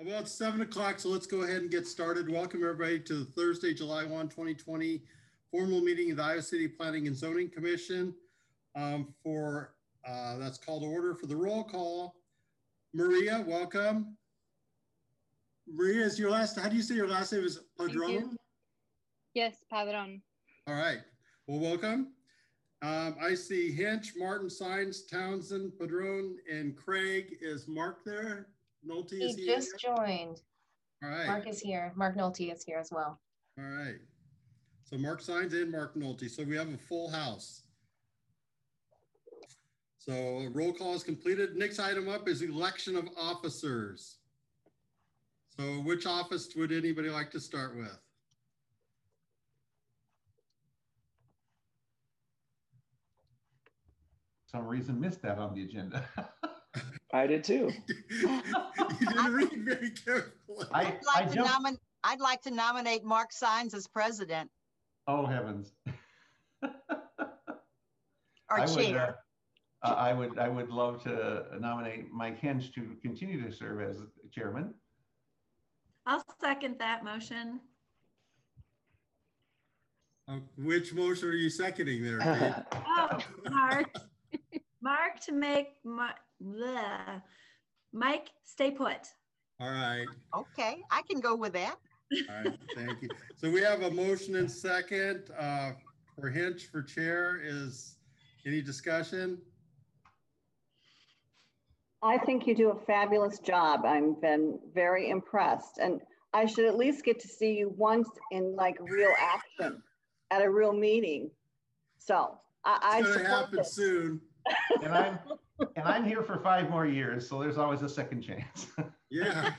It's seven o'clock, so let's go ahead and get started. Welcome everybody to the Thursday, July 1, 2020 formal meeting of the Iowa City Planning and Zoning Commission um, for, uh, that's called to order for the roll call. Maria, welcome. Maria, is your last, how do you say your last name is Padron? Yes, Padron. All right, well, welcome. Um, I see Hinch, Martin, Signs, Townsend, Padron, and Craig. Is Mark there? Nolte He is he just joined. All right. Mark is here. Mark Nolte is here as well. All right. So Mark Signs and Mark Nolte. So we have a full house. So roll call is completed. Next item up is election of officers. So which office would anybody like to start with? some reason missed that on the agenda. I did too. You didn't read very carefully. I, I'd I like to jumped, nominate, I'd like to nominate Mark Signs as president oh heavens. or I would, chair. uh, uh, I would, I would love to nominate Mike Hinch to continue to serve as chairman. I'll second that motion. Uh, Which motion are you seconding there? Oh, Mark. Mark to make my, bleh. Mike, stay put. All right. Okay, I can go with that. All right, thank you. So we have a motion and second uh, for Hinch for chair. Is any discussion? I think you do a fabulous job. I've been very impressed. And I should at least get to see you once in like real action at a real meeting. So I, I It's gonna support happen this. soon. And I'm, and I'm here for five more years, so there's always a second chance. Yeah.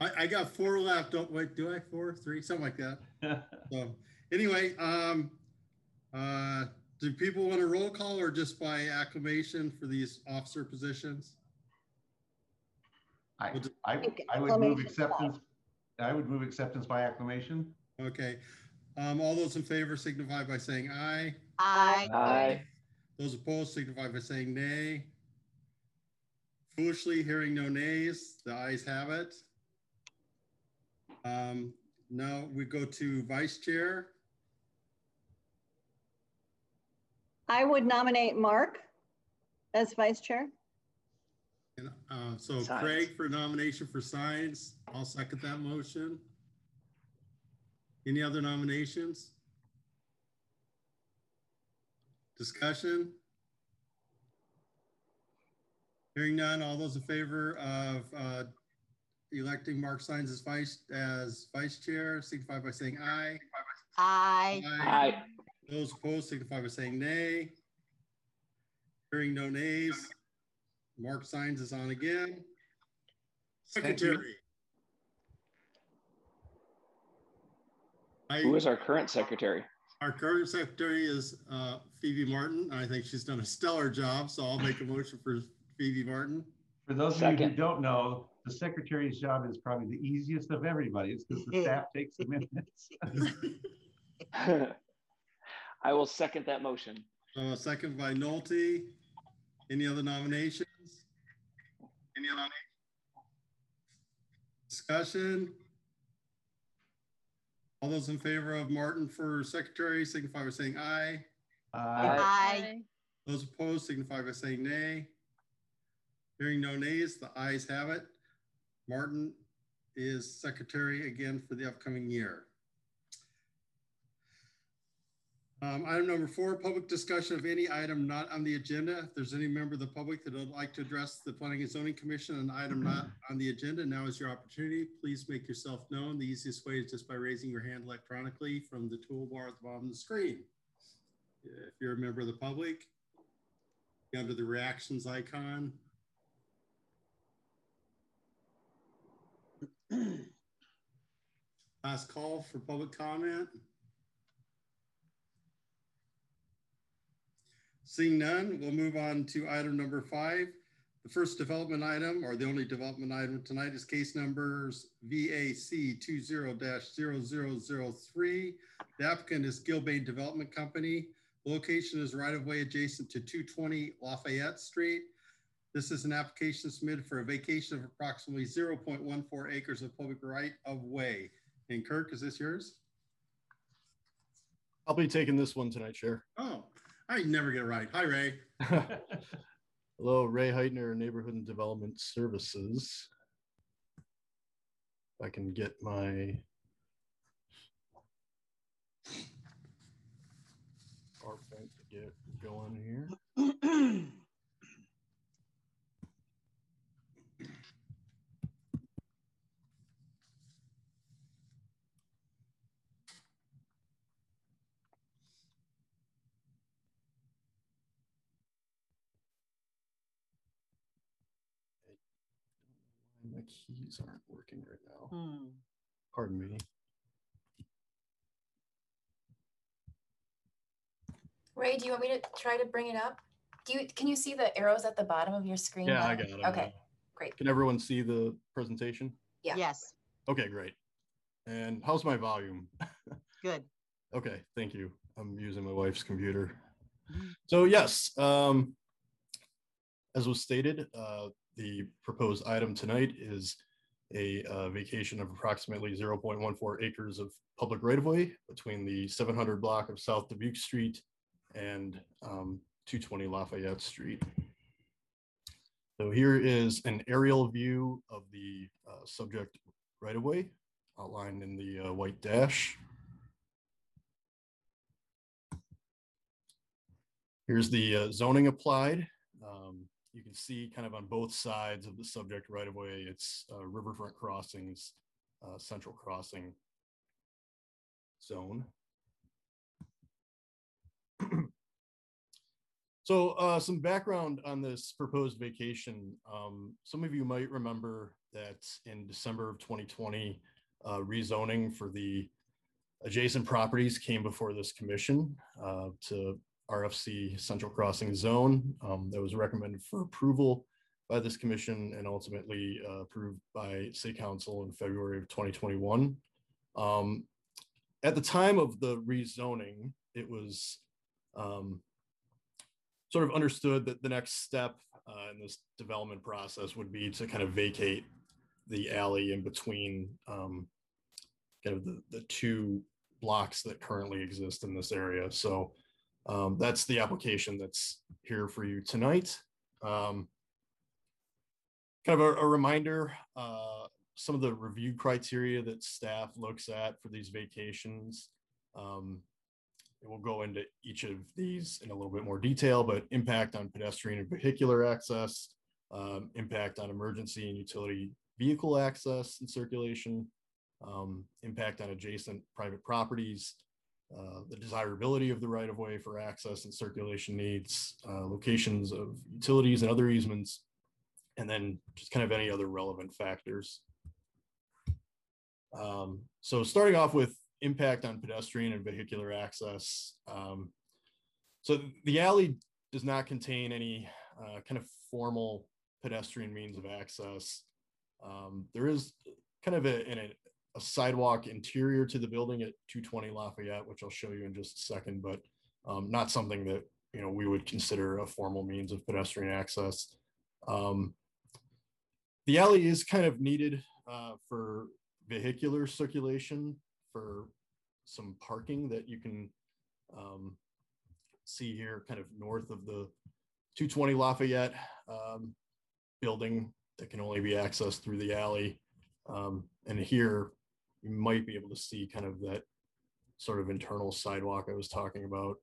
I, I got four left. Don't wait, do I? Four, three, something like that. So anyway, um, uh, do people want a roll call or just by acclamation for these officer positions? I, We'll just- I, think I would move acceptance, I would move acceptance by acclamation. Okay. Um, all those in favor signify by saying aye. Aye. Aye. Those opposed signify by saying nay. Foolishly hearing no nays, the ayes have it. Um, now we go to vice chair. I would nominate Mark as vice chair. And, uh, so Signs. Craig for nomination for science. I'll second that motion. Any other nominations? Discussion? Hearing none, all those in favor of uh, electing Mark Signs as vice, as vice chair, signify by saying aye. I, Aye. Those opposed signify by saying nay. Hearing no nays. Mark Signs is on again. Secretary. Who is our current secretary? Our current secretary is uh, Phoebe Martin. I think she's done a stellar job, so I'll make a motion for Phoebe Martin. For those of you who don't know, the secretary's job is probably the easiest of everybody's because the staff takes the minutes. I will second that motion. Uh, second by Nolte. Any other nominations? Any other nominations? Discussion? All those in favor of Martin for secretary signify by saying aye. Aye. aye. Those opposed signify by saying nay. Hearing no nays, the ayes have it. Martin is secretary again for the upcoming year. Um, item number four, public discussion of any item not on the agenda. If there's any member of the public that would like to address the Planning and Zoning Commission on an item not on the agenda, now is your opportunity. Please make yourself known. The easiest way is just by raising your hand electronically from the toolbar at the bottom of the screen. If you're a member of the public, under the reactions icon. Last call for public comment. Seeing none, we'll move on to item number five. The first development item, or the only development item tonight is case numbers VAC 20-0003. The applicant is Gilbane Development Company. Location is right of way adjacent to 220 Lafayette Street. This is an application submitted for a vacation of approximately 0.14 acres of public right of way. And Kirk, is this yours? I'll be taking this one tonight, Chair. Oh, I never get it right. Hi, Ray. Hello, Ray Heitner, Neighborhood and Development Services. If I can get my PowerPoint to get going here. My keys aren't working right now. Hmm. Pardon me. Ray, do you want me to try to bring it up? Do you, can you see the arrows at the bottom of your screen? Yeah, I got it. Okay, great. Can everyone see the presentation? Yeah. Yes, Okay, great. And how's my volume? good. Okay, thank you. I'm using my wife's computer. Mhm. So yes, um, as was stated, uh, the proposed item tonight is a uh, vacation of approximately 0.14 acres of public right-of-way between the 700 block of South Dubuque Street and um, 220 Lafayette Street. So here is an aerial view of the uh, subject right-of-way outlined in the uh, white dash. Here's the uh, zoning applied. Um, you can see kind of on both sides of the subject right of way, it's uh, riverfront crossings, uh, central crossing zone. So uh, some background on this proposed vacation. Um, some of you might remember that in December of 2020, uh, rezoning for the adjacent properties came before this commission uh, to RFC Central Crossing Zone um, that was recommended for approval by this commission and ultimately uh, approved by City Council in February of 2021. Um, at the time of the rezoning, it was um, sort of understood that the next step uh, in this development process would be to kind of vacate the alley in between um, kind of the, the two blocks that currently exist in this area. So um, that's the application that's here for you tonight. Um, kind of a, a reminder, uh, some of the review criteria that staff looks at for these vacations. Um, we'll go into each of these in a little bit more detail, but impact on pedestrian and vehicular access, um, impact on emergency and utility vehicle access and circulation, um, impact on adjacent private properties, uh, the desirability of the right of way for access and circulation needs, uh, locations of utilities and other easements, and then just kind of any other relevant factors. Um, so starting off with impact on pedestrian and vehicular access. Um, so the alley does not contain any uh, kind of formal pedestrian means of access. Um, there is kind of a, a, a, sidewalk interior to the building at 220 Lafayette, which I'll show you in just a second, but um, not something that you know we would consider a formal means of pedestrian access. Um, the alley is kind of needed uh, for vehicular circulation for some parking that you can um, see here kind of north of the 220 Lafayette um, building that can only be accessed through the alley. Um, and here you might be able to see kind of that sort of internal sidewalk I was talking about.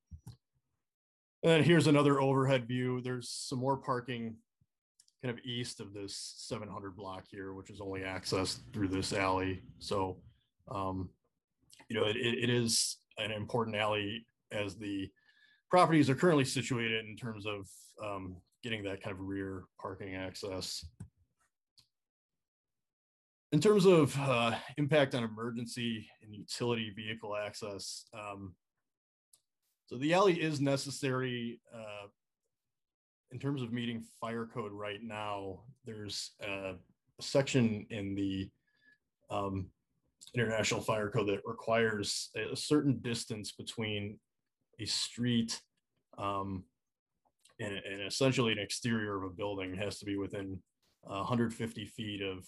And then here's another overhead view. There's some more parking kind of east of this 700 block here, which is only accessed through this alley. So, um, you know, it, it is an important alley as the properties are currently situated in terms of um, getting that kind of rear parking access. In terms of uh, impact on emergency and utility vehicle access, um, so the alley is necessary uh, in terms of meeting fire code right now. There's a, a section in the um, International Fire Code that requires a certain distance between a street um, and, and essentially an exterior of a building has to be within uh, 150 feet of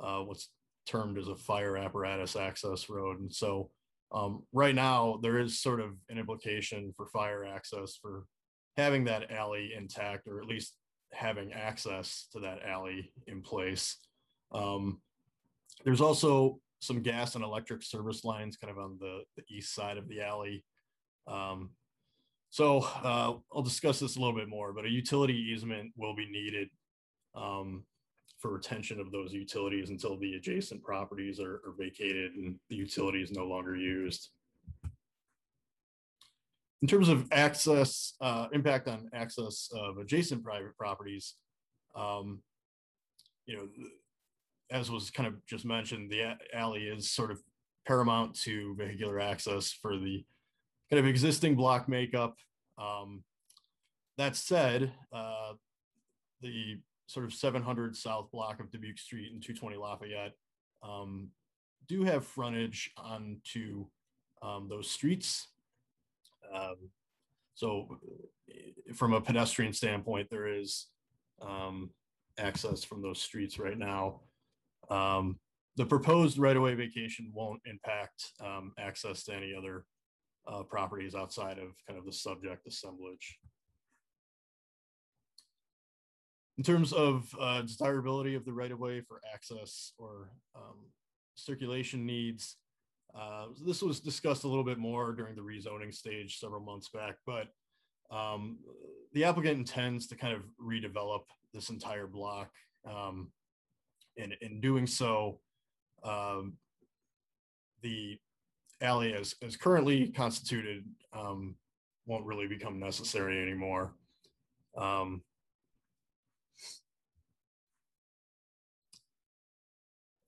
uh, what's termed as a fire apparatus access road. And so um, right now there is sort of an implication for fire access for having that alley intact or at least having access to that alley in place. Um, there's also some gas and electric service lines kind of on the, the east side of the alley. Um, so uh, I'll discuss this a little bit more, but a utility easement will be needed um, for retention of those utilities until the adjacent properties are, are vacated and the utility is no longer used. In terms of access, uh, impact on access of adjacent private properties, um, you know, as was kind of just mentioned, the alley is sort of paramount to vehicular access for the kind of existing block makeup. Um, that said, uh, the sort of 700 South block of Dubuque Street and 220 Lafayette um, do have frontage onto um, those streets. Um, so, from a pedestrian standpoint, there is um, access from those streets right now. Um, the proposed right-of-way vacation won't impact um, access to any other uh, properties outside of kind of the subject assemblage. In terms of uh, desirability of the right-of-way for access or um, circulation needs, uh, this was discussed a little bit more during the rezoning stage several months back, but um, the applicant intends to kind of redevelop this entire block. Um, and in doing so, um, the alley as, as currently constituted um, won't really become necessary anymore. Um,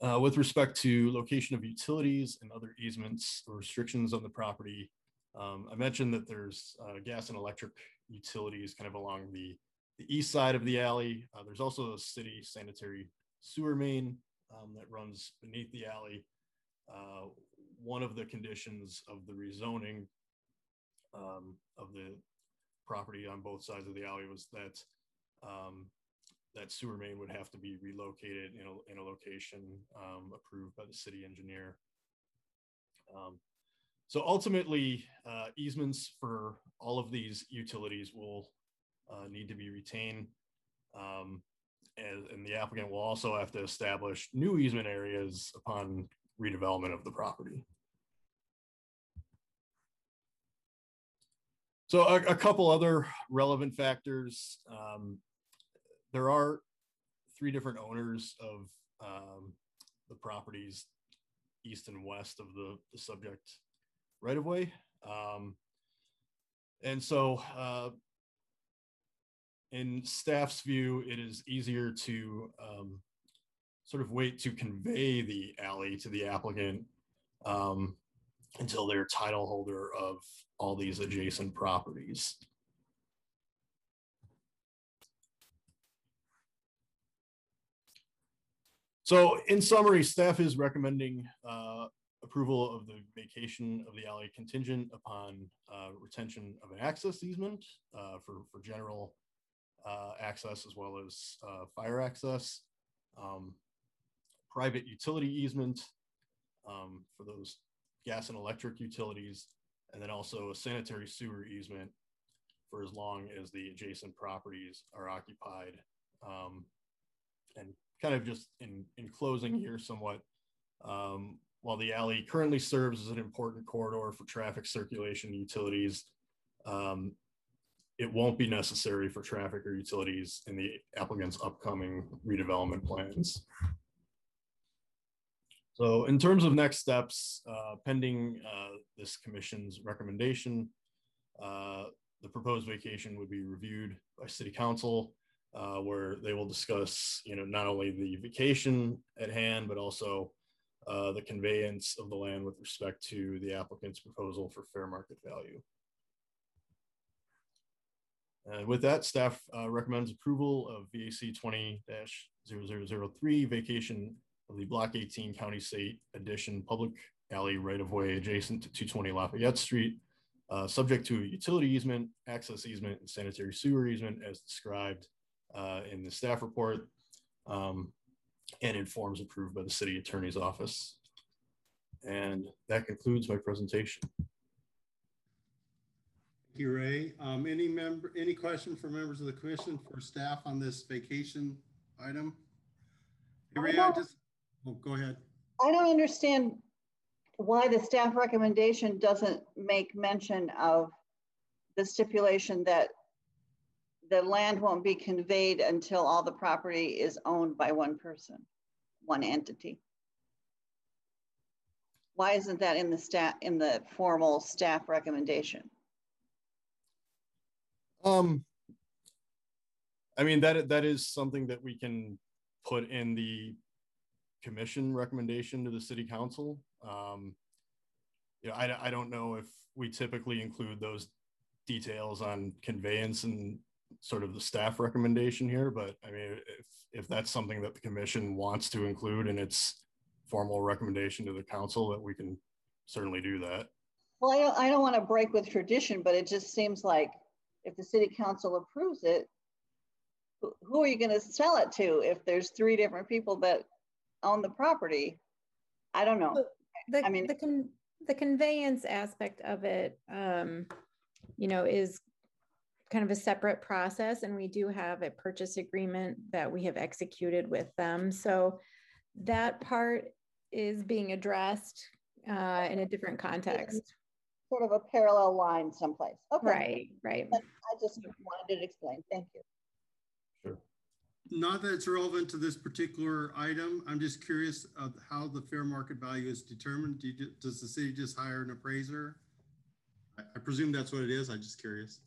uh, with respect to location of utilities and other easements or restrictions on the property, um, I mentioned that there's uh, gas and electric utilities kind of along the, the east side of the alley. Uh, there's also a city sanitary sewer main um, that runs beneath the alley. Uh, one of the conditions of the rezoning um, of the property on both sides of the alley was that um, that sewer main would have to be relocated in a, in a location um, approved by the city engineer. Um, so ultimately, uh, easements for all of these utilities will uh, need to be retained. Um, and, and the applicant will also have to establish new easement areas upon redevelopment of the property. So a, a couple other relevant factors. Um, there are three different owners of um, the properties east and west of the, the subject right of way. Um, and so uh, in staff's view, it is easier to um, sort of wait to convey the alley to the applicant um, until they're title holder of all these adjacent properties. So in summary, staff is recommending uh, approval of the vacation of the alley contingent upon uh, retention of an access easement uh, for, for general uh, access as well as uh, fire access, um, private utility easement um, for those gas and electric utilities, and then also a sanitary sewer easement for as long as the adjacent properties are occupied. Um, and kind of just in, in closing here somewhat, um, while the alley currently serves as an important corridor for traffic circulation utilities, um, it won't be necessary for traffic or utilities in the applicant's upcoming redevelopment plans. So in terms of next steps, uh, pending uh, this commission's recommendation, uh, the proposed vacation would be reviewed by city council uh, where they will discuss, you know, not only the vacation at hand, but also uh, the conveyance of the land with respect to the applicant's proposal for fair market value. And with that, staff uh, recommends approval of VAC 20-0003 vacation of the Block 18 County State Addition Public Alley right-of-way adjacent to 220 Lafayette Street uh, subject to utility easement, access easement, and sanitary sewer easement as described uh, in the staff report um, and in forms approved by the city attorney's office. And that concludes my presentation. Thank you, Ray. Um, any member, any question for members of the commission for staff on this vacation item? Hey, Ray, I just, oh, go ahead. I don't understand why the staff recommendation doesn't make mention of the stipulation that the land won't be conveyed until all the property is owned by one person, one entity. Why isn't that in the staff, in the formal staff recommendation? Um, I mean, that, that is something that we can put in the commission recommendation to the city council. Um, you know, I, I don't know if we typically include those details on conveyance and sort of the staff recommendation here, but I mean, if, if that's something that the commission wants to include in its formal recommendation to the council, that we can certainly do that. Well, I don't, I don't want to break with tradition, but it just seems like if the city council approves it, who- who are you going to sell it to if there's three different people that own the property? I don't know. The, I mean- the con, the conveyance aspect of it, um, you know, is kind of a separate process and we do have a purchase agreement that we have executed with them. So that part is being addressed, uh, in a different context. Sort of a parallel line someplace. Okay. Right, right. I just wanted it explained. Thank you. Sure. Not that it's relevant to this particular item. I'm just curious of how the fair market value is determined. Do you, does the city just hire an appraiser? I, I presume that's what it is. I'm just curious.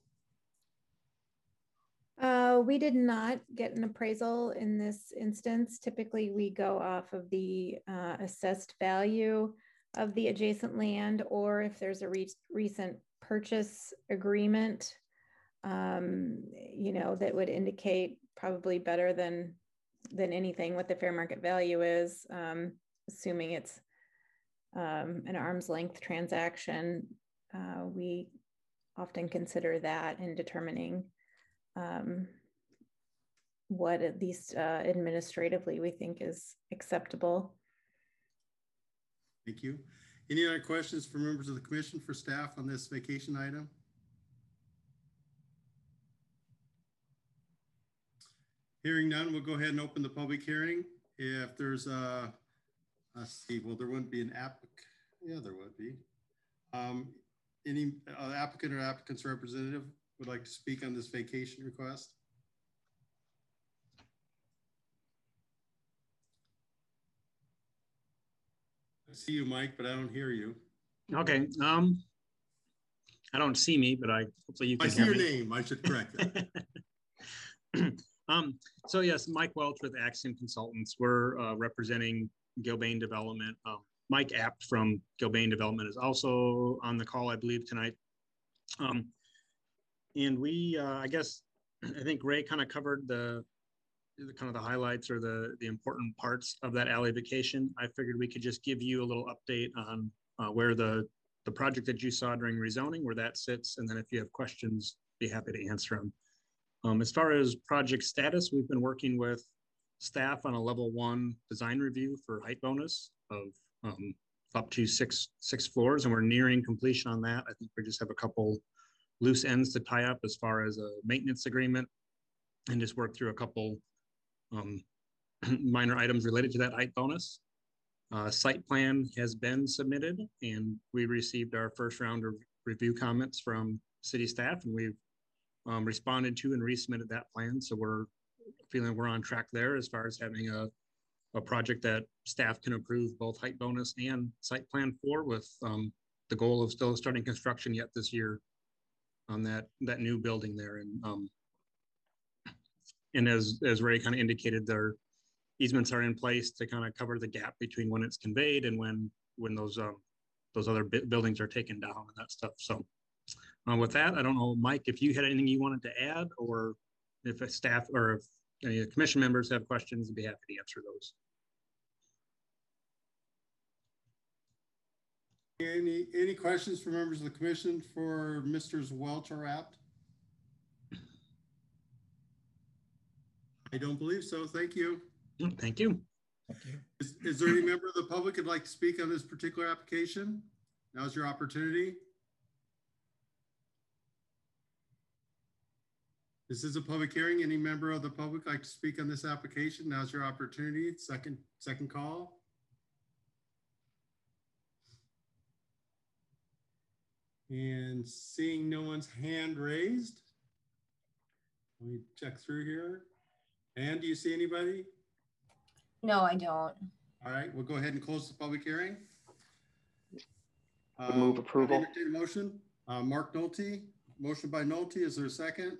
We did not get an appraisal in this instance. Typically, we go off of the uh, assessed value of the adjacent land, or if there's a re- recent purchase agreement, um, you know, that would indicate probably better than than anything what the fair market value is, um, assuming it's um, an arm's length transaction. Uh, we often consider that in determining um, what at least uh, administratively we think is acceptable. Thank you. Any other questions for members of the commission for staff on this vacation item? Hearing none, we'll go ahead and open the public hearing. If there's a, let's see, well, there wouldn't be an app, yeah, there would be. Um, Any uh, applicant or applicant's representative would like to speak on this vacation request? I see you, Mike, but I don't hear you. Okay, um, I don't see me, but I, hopefully you can. I see your me. name. I should correct that. Um, so yes, Mike Welch with Axiom Consultants. We're, uh, representing Gilbane Development. Um, Mike Apt from Gilbane Development is also on the call, I believe, tonight. Um, and we, uh, I guess, I think Ray kind of covered the, the kind of the highlights or the, the important parts of that alley vacation. I figured we could just give you a little update on, uh, where the, the project that you saw during rezoning, where that sits. And then if you have questions, be happy to answer them. Um, as far as project status, we've been working with staff on a level one design review for height bonus of um, up to six six floors, and we're nearing completion on that. I think we just have a couple loose ends to tie up as far as a maintenance agreement, and just work through a couple um, minor items related to that height bonus. Uh, site plan has been submitted, and we received our first round of review comments from city staff, and we've um, responded to and resubmitted that plan. So we're feeling we're on track there as far as having a, a project that staff can approve both height bonus and site plan for with um, the goal of still starting construction yet this year on that, that new building there. And, um, and as, as Ray kind of indicated, their easements are in place to kind of cover the gap between when it's conveyed and when, when those, um, those other bu- buildings are taken down and that stuff. So uh, with that, I don't know, Mike, if you had anything you wanted to add, or if a staff or if any of the commission members have questions, I'd be happy to answer those. Any, any questions for members of the commission for Misters Welch or Apt? I don't believe so. Thank you. Thank you. Thank you. Is, is there any member of the public who'd like to speak on this particular application? Now's your opportunity. This is a public hearing. Any member of the public like to speak on this application? Now's your opportunity. Second, second call. And seeing no one's hand raised. Let me check through here. And do you see anybody? No, I don't. All right, we'll go ahead and close the public hearing. Would move approval. entertain a Motion, uh, Mark Nolte, motion by Nolte, is there a second?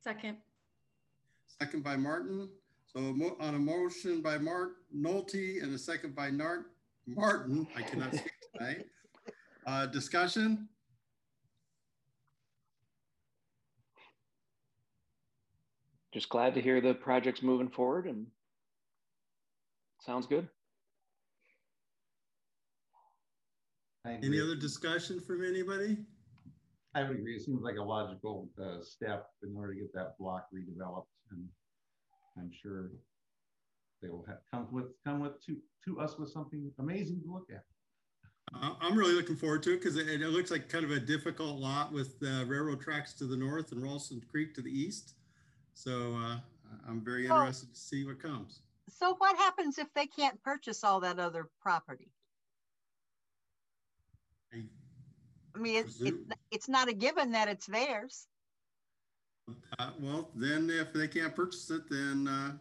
Second. Second by Martin. So on a motion by Mark Nolte and a second by Nart, Martin, I cannot speak tonight. Uh, discussion? Just glad to hear the project's moving forward and sounds good. Any other discussion from anybody? I would agree. It seems like a logical uh, step in order to get that block redeveloped, and I'm sure they will have come with come with to to us with something amazing to look at. I- I'm really looking forward to it because it, it looks like kind of a difficult lot with the railroad tracks to the north and Ralston Creek to the east. So uh, I'm very Oh. interested to see what comes. So what happens if they can't purchase all that other property? I I mean, it's, it's, it's not a given that it's theirs. Uh, well, then if they can't purchase it, then uh,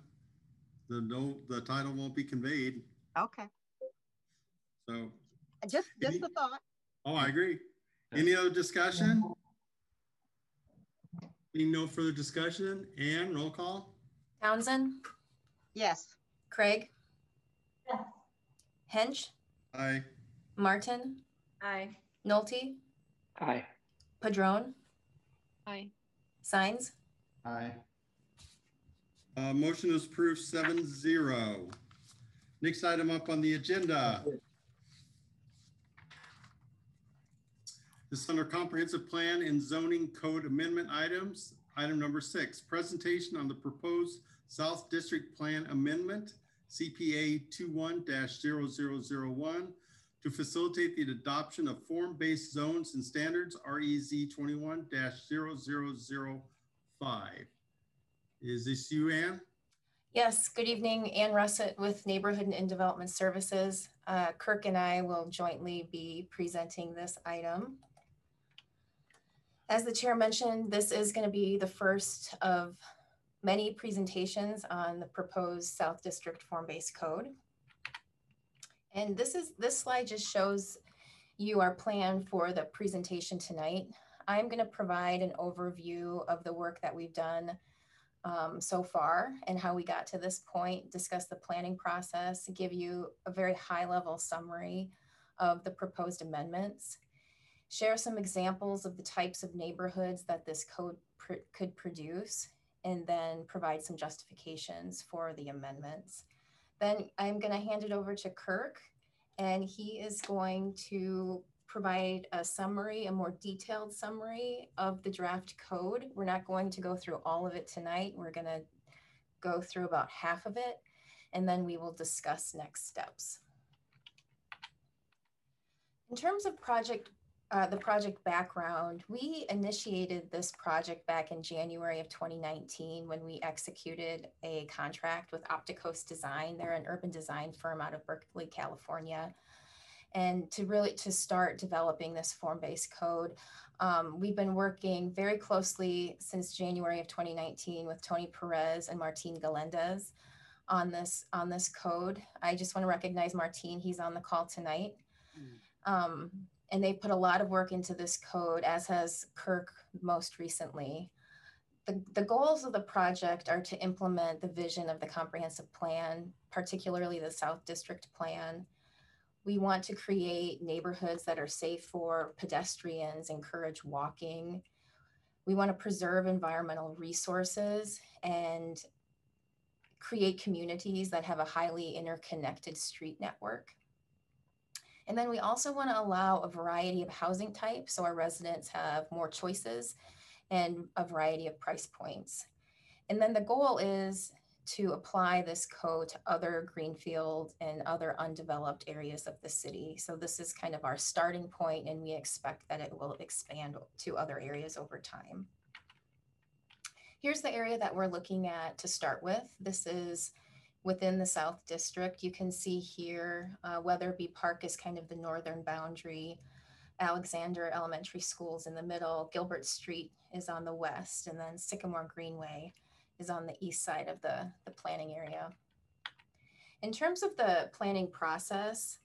the no, the title won't be conveyed. Okay, So, just, just Any- a thought. oh, I agree. Any other discussion? Being no further discussion, and roll call? Townsend, Yes. Craig? Yes. Hinch, Aye. Martin, Aye. Nolte, Aye. Padron? Aye. Signs. Aye. Uh, motion is approved seven zero. Next item up on the agenda. This is under comprehensive plan and zoning code amendment items. Item number six, presentation on the proposed South District Plan Amendment, CPA 21-0001, to facilitate the adoption of form-based zones and standards, REZ 21-0005. Is this you, Ann? Yes, good evening. Ann Russett with Neighborhood and Development Services. Uh, Kirk and I will jointly be presenting this item. As the chair mentioned, this is going to be the first of many presentations on the proposed South District Form-Based Code. And this is, this slide just shows you our plan for the presentation tonight. I'm going to provide an overview of the work that we've done um, so far and how we got to this point, discuss the planning process, give you a very high level summary of the proposed amendments, share some examples of the types of neighborhoods that this code pr- could produce, and then provide some justifications for the amendments. Then I'm going to hand it over to Kirk, and he is going to provide a summary, a more detailed summary of the draft code. We're not going to go through all of it tonight. We're going to go through about half of it, and then we will discuss next steps. In terms of project, uh, the project background, we initiated this project back in January of 2019 when we executed a contract with Opticos Design. They're an urban design firm out of Berkeley, California and to really to start developing this form-based code. Um, we've been working very closely since January of 2019 with Tony Perez and Martin Galindez on this on this code. I just want to recognize Martin; he's on the call tonight. Um, and they put a lot of work into this code, as has Kirk most recently. The, the goals of the project are to implement the vision of the comprehensive plan, particularly the South District Plan, we want to create neighborhoods that are safe for pedestrians, encourage walking. We want to preserve environmental resources and create communities that have a highly interconnected street network. And then we also want to allow a variety of housing types so our residents have more choices and a variety of price points. And then the goal is to apply this code to other greenfield and other undeveloped areas of the city. So this is kind of our starting point and we expect that it will expand to other areas over time. Here's the area that we're looking at to start with. This is within the South District. You can see here, uh, Weatherby Park is kind of the northern boundary. Alexander Elementary School's in the middle. Gilbert Street is on the west, and then Sycamore Greenway is on the east side of the, the planning area. In terms of the planning process,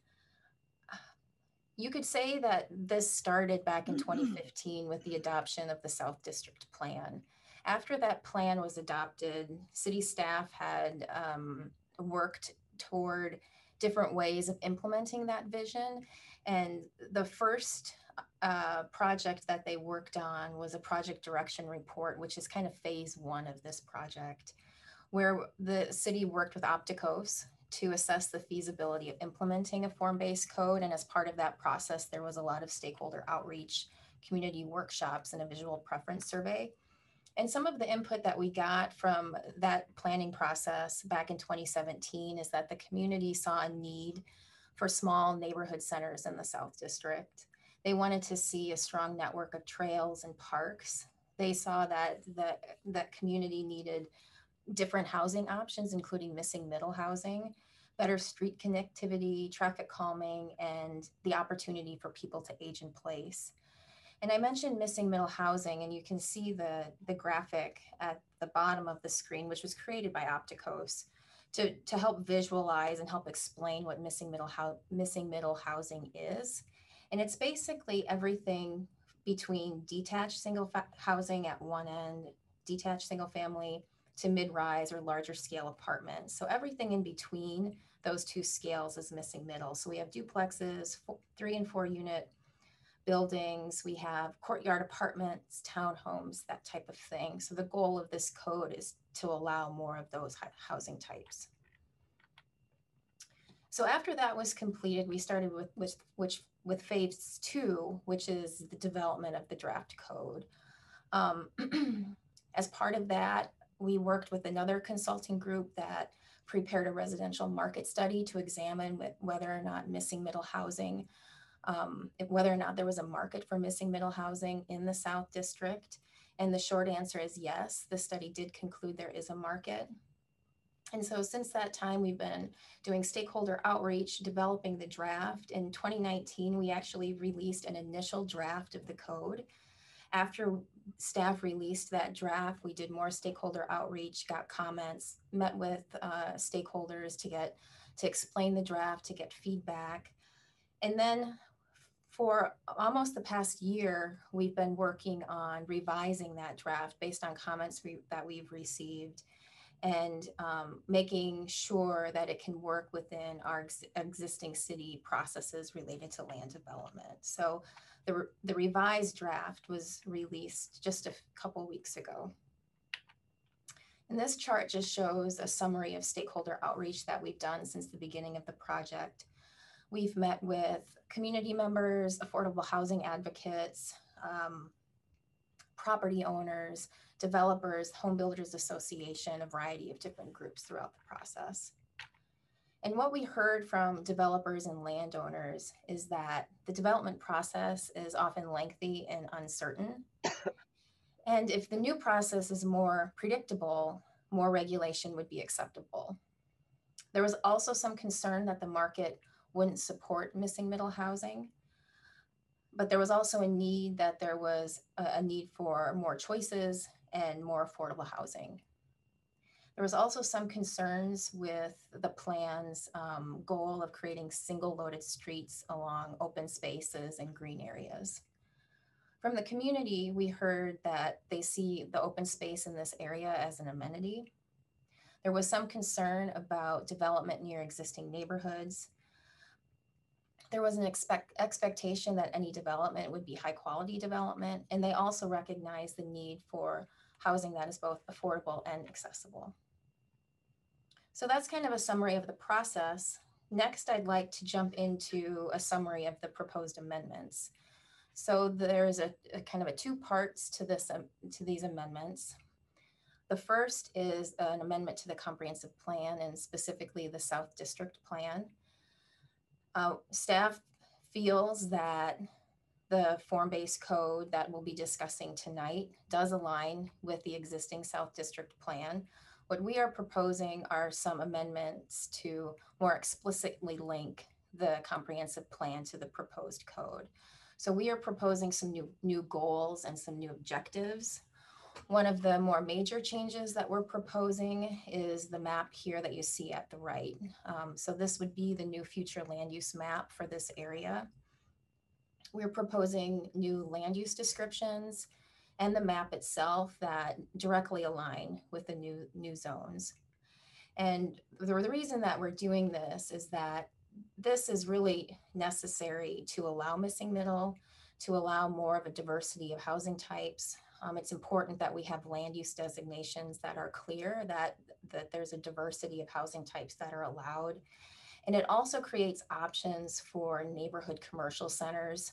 you could say that this started back in 2015 with the adoption of the South District Plan. After that plan was adopted, city staff had um, worked toward different ways of implementing that vision. And the first uh, project that they worked on was a project direction report, which is kind of phase one of this project, where the city worked with Opticos to assess the feasibility of implementing a form-based code. And as part of that process, there was a lot of stakeholder outreach, community workshops, and a visual preference survey. And some of the input that we got from that planning process back in 2017 is that the community saw a need for small neighborhood centers in the South District. They wanted to see a strong network of trails and parks. They saw that the that community needed different housing options, including missing middle housing, better street connectivity, traffic calming, and the opportunity for people to age in place. And I mentioned missing middle housing, and you can see the, the graphic at the bottom of the screen, which was created by Opticos to, to help visualize and help explain what missing middle, missing middle housing is. And it's basically everything between detached single housing at one end, detached single family, to mid-rise or larger scale apartments. So everything in between those two scales is missing middle. So we have duplexes, four, three and four unit buildings, we have courtyard apartments, townhomes, that type of thing. So the goal of this code is to allow more of those housing types. So after that was completed, we started with, with which with phase two, which is the development of the draft code. Um, as part of that, we worked with another consulting group that prepared a residential market study to examine whether or not missing middle housing um, whether or not there was a market for missing middle housing in the South District. And the short answer is yes, the study did conclude there is a market. And so since that time, we've been doing stakeholder outreach, developing the draft. In 2019, we actually released an initial draft of the code. After staff released that draft, we did more stakeholder outreach, got comments, met with uh, stakeholders to get to explain the draft, to get feedback. And then for almost the past year, we've been working on revising that draft based on comments we, that we've received and um, making sure that it can work within our ex existing city processes related to land development. So the, re the revised draft was released just a couple weeks ago. And this chart just shows a summary of stakeholder outreach that we've done since the beginning of the project. We've met with community members, affordable housing advocates, um, property owners, developers, home builders association, a variety of different groups throughout the process. And what we heard from developers and landowners is that the development process is often lengthy and uncertain. and if the new process is more predictable, more regulation would be acceptable. There was also some concern that the market wouldn't support missing middle housing. But there was also a need that there was a, need for more choices and more affordable housing. There was also some concerns with the plan's um, goal of creating single loaded streets along open spaces and green areas. From the community, we heard that they see the open space in this area as an amenity. There was some concern about development near existing neighborhoods there was an expect expectation that any development would be high quality development, and they also recognize the need for housing that is both affordable and accessible. So that's kind of a summary of the process. next, I'd like to jump into a summary of the proposed amendments. So there's a, a kind of a two parts to this um, to these amendments. The first is an amendment to the comprehensive plan and specifically the South District Plan. Uh, staff feels that the form-based code that we'll be discussing tonight does align with the existing South District Plan. What we are proposing are some amendments to more explicitly link the comprehensive plan to the proposed code. So we are proposing some new, new goals and some new objectives. One of the more major changes that we're proposing is the map here that you see at the right. Um, so this would be the new future land use map for this area. We're proposing new land use descriptions and the map itself that directly align with the new, new zones. And the, the reason that we're doing this is that this is really necessary to allow missing middle, to allow more of a diversity of housing types. Um, it's important that we have land use designations that are clear, that, that there's a diversity of housing types that are allowed. And it also creates options for neighborhood commercial centers,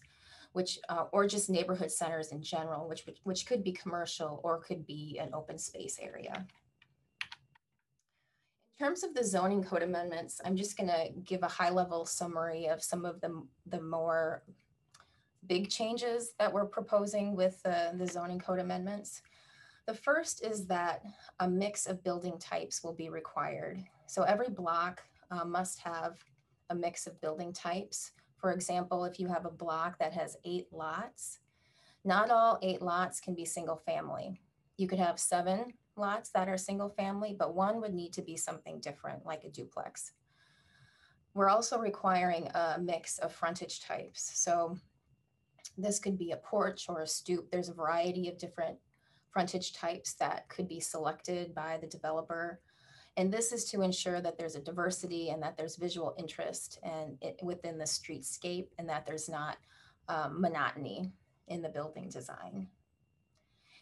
which, uh, or just neighborhood centers in general, which, which could be commercial or could be an open space area. In terms of the zoning code amendments, I'm just gonna give a high level summary of some of the, the more big changes that we're proposing with the, the zoning code amendments. The first is that a mix of building types will be required. So every block uh, must have a mix of building types. For example, if you have a block that has eight lots, not all eight lots can be single family. You could have seven lots that are single family, but one would need to be something different, like a duplex. We're also requiring a mix of frontage types. So this could be a porch or a stoop. There's a variety of different frontage types that could be selected by the developer. And this is to ensure that there's a diversity and that there's visual interest and it, within the streetscape and that there's not um, monotony in the building design.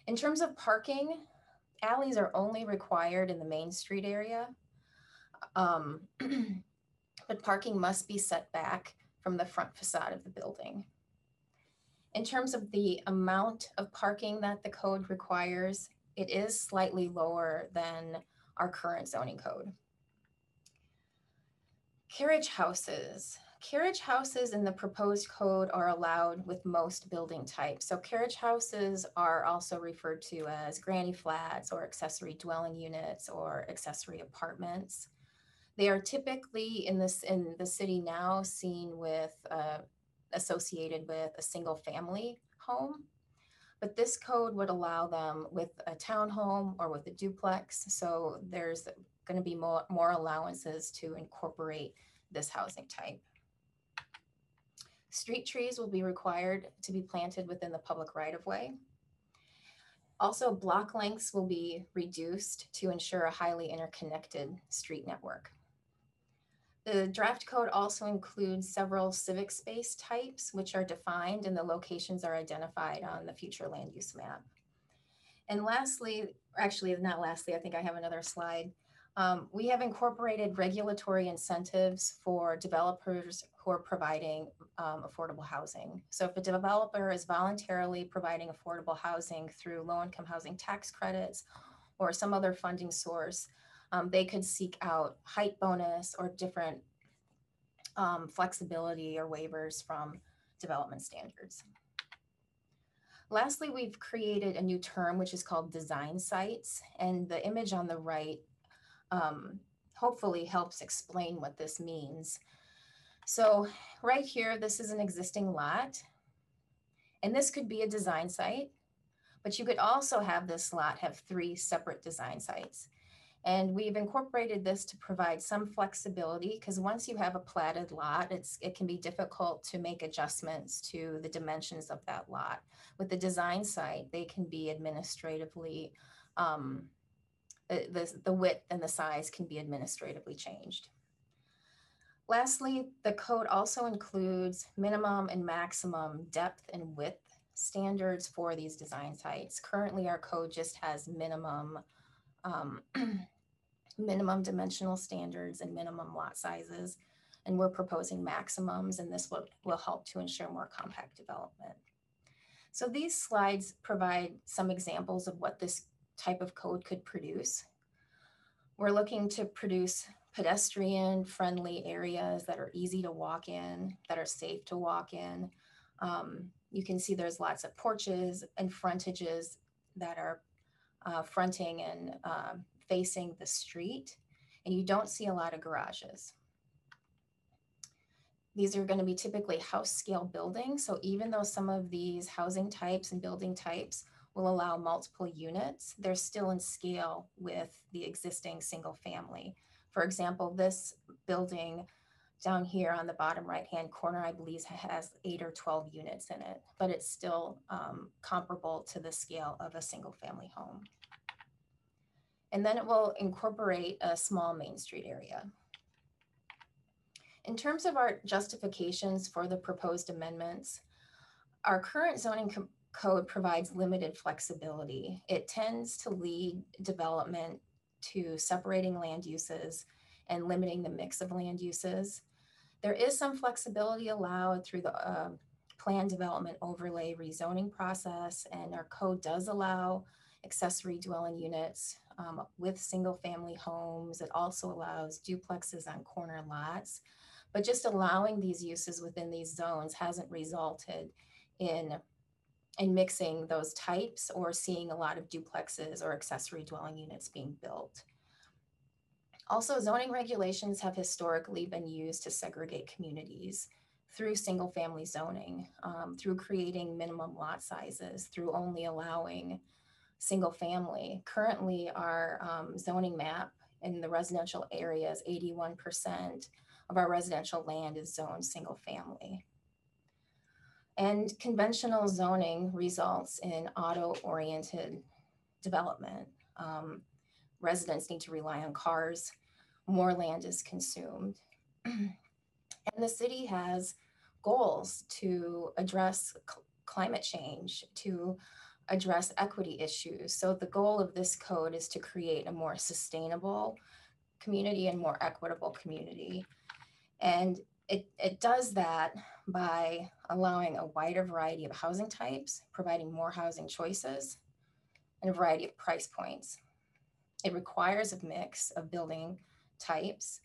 In terms of parking, alleys are only required in the main street area. Um, but parking must be set back from the front facade of the building. In terms of the amount of parking that the code requires, it is slightly lower than our current zoning code. Carriage houses. Carriage houses in the proposed code are allowed with most building types. So carriage houses are also referred to as granny flats or accessory dwelling units or accessory apartments. They are typically in this in the city now seen with uh, associated with a single family home. But this code would allow them with a townhome or with a duplex. So there's going to be more, more allowances to incorporate this housing type. Street trees will be required to be planted within the public right of way. Also, block lengths will be reduced to ensure a highly interconnected street network. The draft code also includes several civic space types, which are defined and the locations are identified on the future land use map. And lastly, actually not lastly, I think I have another slide. Um, we have incorporated regulatory incentives for developers who are providing um, affordable housing. So if a developer is voluntarily providing affordable housing through low-income housing tax credits or some other funding source, um, they could seek out height bonus or different um, flexibility or waivers from development standards. Lastly, we've created a new term which is called design sites, and the image on the right um, hopefully helps explain what this means. So right here, this is an existing lot, and this could be a design site, but you could also have this lot have three separate design sites. And we've incorporated this to provide some flexibility because once you have a platted lot, it's, it can be difficult to make adjustments to the dimensions of that lot. With the design site, they can be administratively, um, the, the, the width and the size can be administratively changed. Lastly, the code also includes minimum and maximum depth and width standards for these design sites. Currently, our code just has minimum um, minimum dimensional standards and minimum lot sizes. And we're proposing maximums, and this will, will help to ensure more compact development. So these slides provide some examples of what this type of code could produce. We're looking to produce pedestrian friendly areas that are easy to walk in, that are safe to walk in. Um, you can see there's lots of porches and frontages that are uh, fronting and uh, facing the street, and you don't see a lot of garages. These are going to be typically house scale buildings. So even though some of these housing types and building types will allow multiple units, they're still in scale with the existing single family. For example, this building down here on the bottom right-hand corner, I believe has eight or 12 units in it, but it's still um, comparable to the scale of a single family home. And then it will incorporate a small Main Street area. In terms of our justifications for the proposed amendments, our current zoning co code provides limited flexibility. It tends to lead development to separating land uses and limiting the mix of land uses. There is some flexibility allowed through the uh, plan development overlay rezoning process, and our code does allow accessory dwelling units um, with single family homes. It also allows duplexes on corner lots. But just allowing these uses within these zones hasn't resulted in, in mixing those types or seeing a lot of duplexes or accessory dwelling units being built. Also, zoning regulations have historically been used to segregate communities through single family zoning, um, through creating minimum lot sizes, through only allowing single family. Currently, our um, zoning map in the residential areas, 81% of our residential land is zoned single family. And conventional zoning results in auto-oriented development. Um, residents need to rely on cars, more land is consumed. and the city has goals to address cl climate change, to address equity issues. So the goal of this code is to create a more sustainable community and more equitable community. And it, it does that by allowing a wider variety of housing types, providing more housing choices, and a variety of price points. It requires a mix of building types.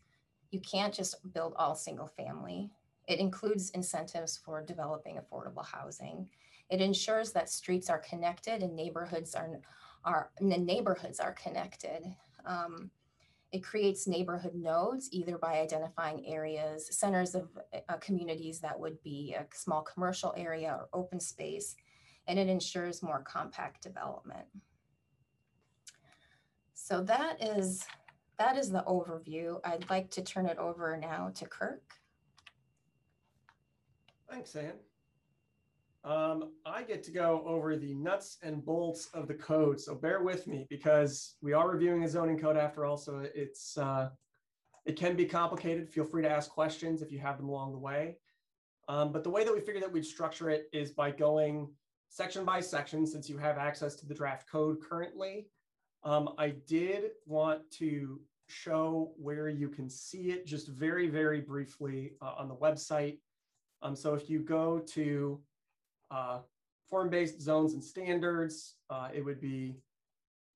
You can't just build all single family. It includes incentives for developing affordable housing. It ensures that streets are connected and neighborhoods are, are the neighborhoods are connected. Um, it creates neighborhood nodes either by identifying areas, centers of uh, communities that would be a small commercial area or open space, and it ensures more compact development. So that is that is the overview. I'd like to turn it over now to Kirk. Thanks, Anne. Um, I get to go over the nuts and bolts of the code. So bear with me because we are reviewing a zoning code after all. So it's, uh, it can be complicated. Feel free to ask questions if you have them along the way. Um, but the way that we figured that we'd structure it is by going section by section, since you have access to the draft code currently. Um, I did want to show where you can see it just very, very briefly uh, on the website. Um, so if you go to uh, form-based zones and standards. Uh, it would be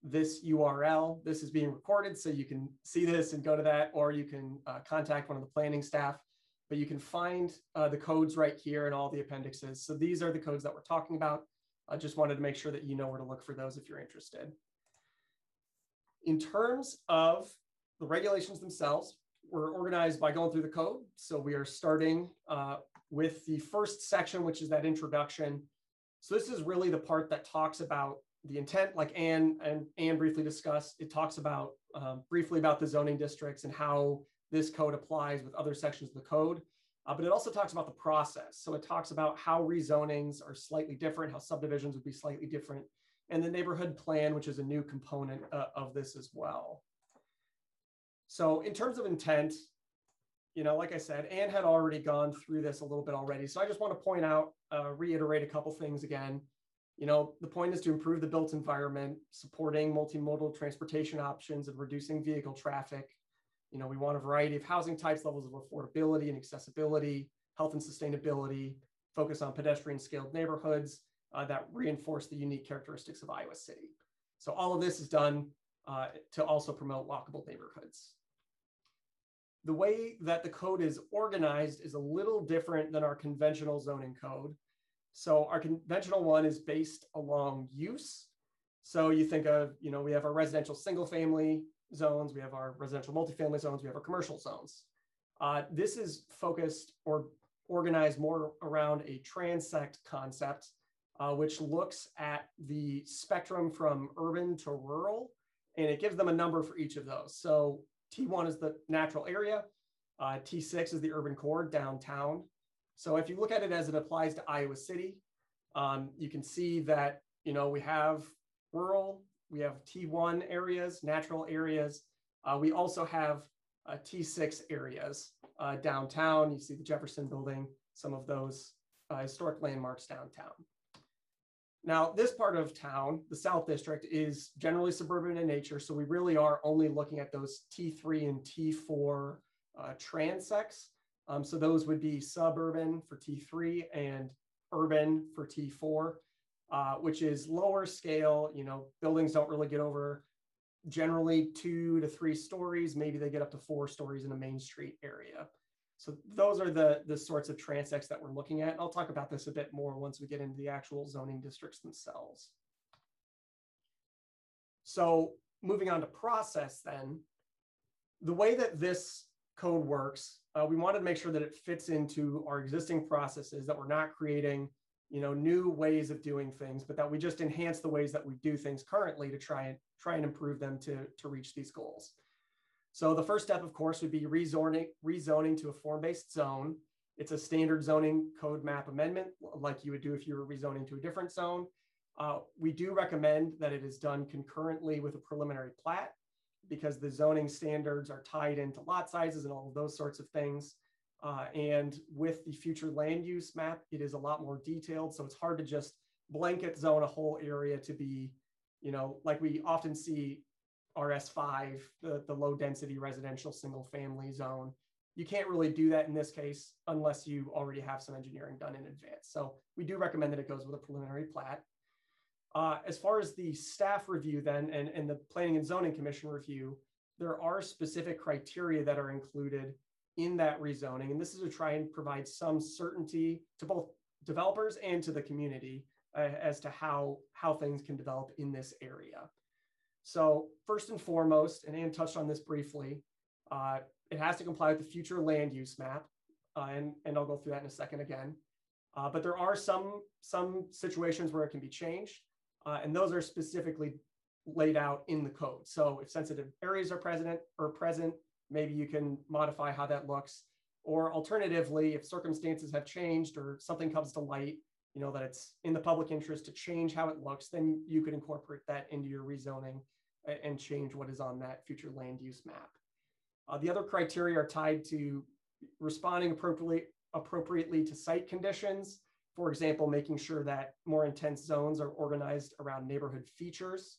this URL. This is being recorded, so you can see this and go to that, or you can uh, contact one of the planning staff. But you can find uh, the codes right here and all the appendixes. So these are the codes that we're talking about. I just wanted to make sure that you know where to look for those if you're interested. In terms of the regulations themselves, we're organized by going through the code. So we are starting uh, with the first section, which is that introduction. So this is really the part that talks about the intent, like Anne and Anne briefly discussed. It talks about um, briefly about the zoning districts and how this code applies with other sections of the code. Uh, but it also talks about the process. So it talks about how rezonings are slightly different, how subdivisions would be slightly different, and the neighborhood plan, which is a new component uh, of this as well. So in terms of intent, you know, like I said, Anne had already gone through this a little bit already. So I just want to point out, uh, reiterate a couple things again. You know, the point is to improve the built environment, supporting multimodal transportation options and reducing vehicle traffic. You know, we want a variety of housing types, levels of affordability and accessibility, health and sustainability, focus on pedestrian scaled neighborhoods uh, that reinforce the unique characteristics of Iowa City. So all of this is done uh, to also promote walkable neighborhoods. The way that the code is organized is a little different than our conventional zoning code. So our conventional one is based along use. So you think of, you know, we have our residential single family zones, we have our residential multifamily zones, we have our commercial zones. Uh, this is focused or organized more around a transect concept, uh, which looks at the spectrum from urban to rural, and it gives them a number for each of those. So T1 is the natural area, uh, T6 is the urban core downtown. So if you look at it as it applies to Iowa City, um, you can see that you know we have rural, we have T1 areas, natural areas. Uh, we also have uh, T6 areas uh, downtown. You see the Jefferson Building, some of those uh, historic landmarks downtown. Now, this part of town, the South District, is generally suburban in nature, so we really are only looking at those T3 and T4 uh, transects. Um, so those would be suburban for T3 and urban for T4, uh, which is lower scale. You know, buildings don't really get over generally two to three stories. Maybe they get up to four stories in a main street area. So those are the, the sorts of transects that we're looking at. I'll talk about this a bit more once we get into the actual zoning districts themselves. So moving on to process then, the way that this code works, uh, we wanted to make sure that it fits into our existing processes, that we're not creating you know, new ways of doing things, but that we just enhance the ways that we do things currently to try and try and improve them to, to reach these goals. So the first step, of course, would be rezoning, rezoning to a form-based zone. It's a standard zoning code map amendment, like you would do if you were rezoning to a different zone. Uh, we do recommend that it is done concurrently with a preliminary plat because the zoning standards are tied into lot sizes and all of those sorts of things. Uh, and with the future land use map, it is a lot more detailed. So it's hard to just blanket zone a whole area to be, you know, like we often see RS5, the, the low density residential single family zone. You can't really do that in this case unless you already have some engineering done in advance. So we do recommend that it goes with a preliminary plat. Uh, as far as the staff review then and, and the Planning and Zoning Commission review, there are specific criteria that are included in that rezoning. And this is to try and provide some certainty to both developers and to the community uh, as to how, how things can develop in this area. So first and foremost, and Anne touched on this briefly, uh, it has to comply with the future land use map. Uh, and, and I'll go through that in a second again. Uh, but there are some, some situations where it can be changed. Uh, and those are specifically laid out in the code. So if sensitive areas are present or present, maybe you can modify how that looks. Or alternatively, if circumstances have changed or something comes to light, you know, that it's in the public interest to change how it looks, then you could incorporate that into your rezoning and change what is on that future land use map. Uh, the other criteria are tied to responding appropriately, appropriately to site conditions. For example, making sure that more intense zones are organized around neighborhood features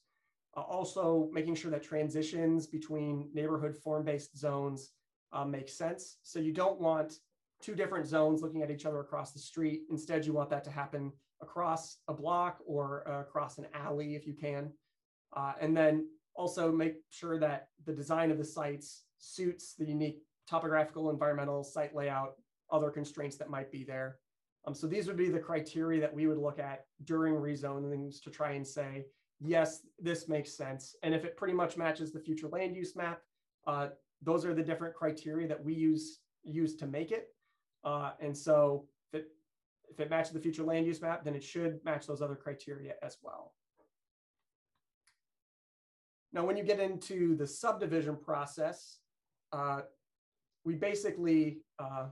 uh, also making sure that transitions between neighborhood form-based zones uh, make sense. So you don't want two different zones looking at each other across the street. Instead, you want that to happen across a block or uh, across an alley if you can. Uh, and then also make sure that the design of the sites suits the unique topographical, environmental, site layout, other constraints that might be there. Um, so these would be the criteria that we would look at during rezonings to try and say, yes, this makes sense. And if it pretty much matches the future land use map, uh, those are the different criteria that we use use to make it. Uh, and so if it, if it matches the future land use map, then it should match those other criteria as well. Now, when you get into the subdivision process, uh, we basically uh,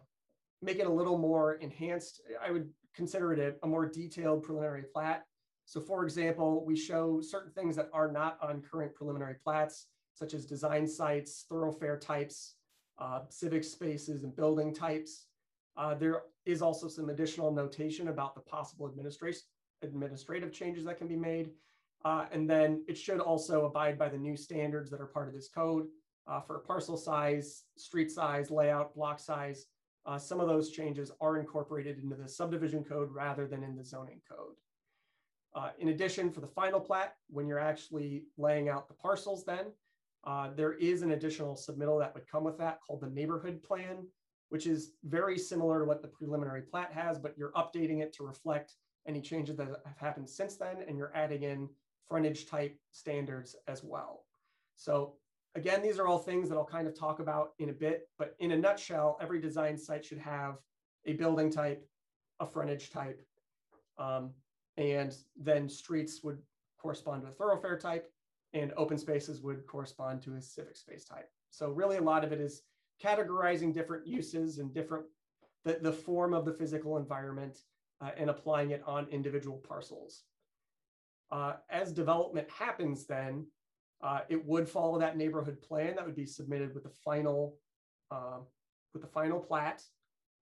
make it a little more enhanced. I would consider it a, a more detailed preliminary plat so for example, we show certain things that are not on current preliminary plats, such as design sites, thoroughfare types, uh, civic spaces, and building types. Uh, there is also some additional notation about the possible administration administrative changes that can be made. Uh, and then it should also abide by the new standards that are part of this code. uh, for parcel size, street size, layout, block size. Uh, some of those changes are incorporated into the subdivision code rather than in the zoning code. Uh, in addition, for the final plat, when you're actually laying out the parcels then, uh, there is an additional submittal that would come with that called the neighborhood plan, which is very similar to what the preliminary plat has, but you're updating it to reflect any changes that have happened since then, and you're adding in frontage type standards as well. So again, these are all things that I'll kind of talk about in a bit, but in a nutshell, every design site should have a building type, a frontage type, um, and then streets would correspond to a thoroughfare type, and open spaces would correspond to a civic space type. So really a lot of it is categorizing different uses and different, the, the form of the physical environment uh, and applying it on individual parcels. Uh, as development happens then, uh, it would follow that neighborhood plan that would be submitted with the final, uh, with the final plat.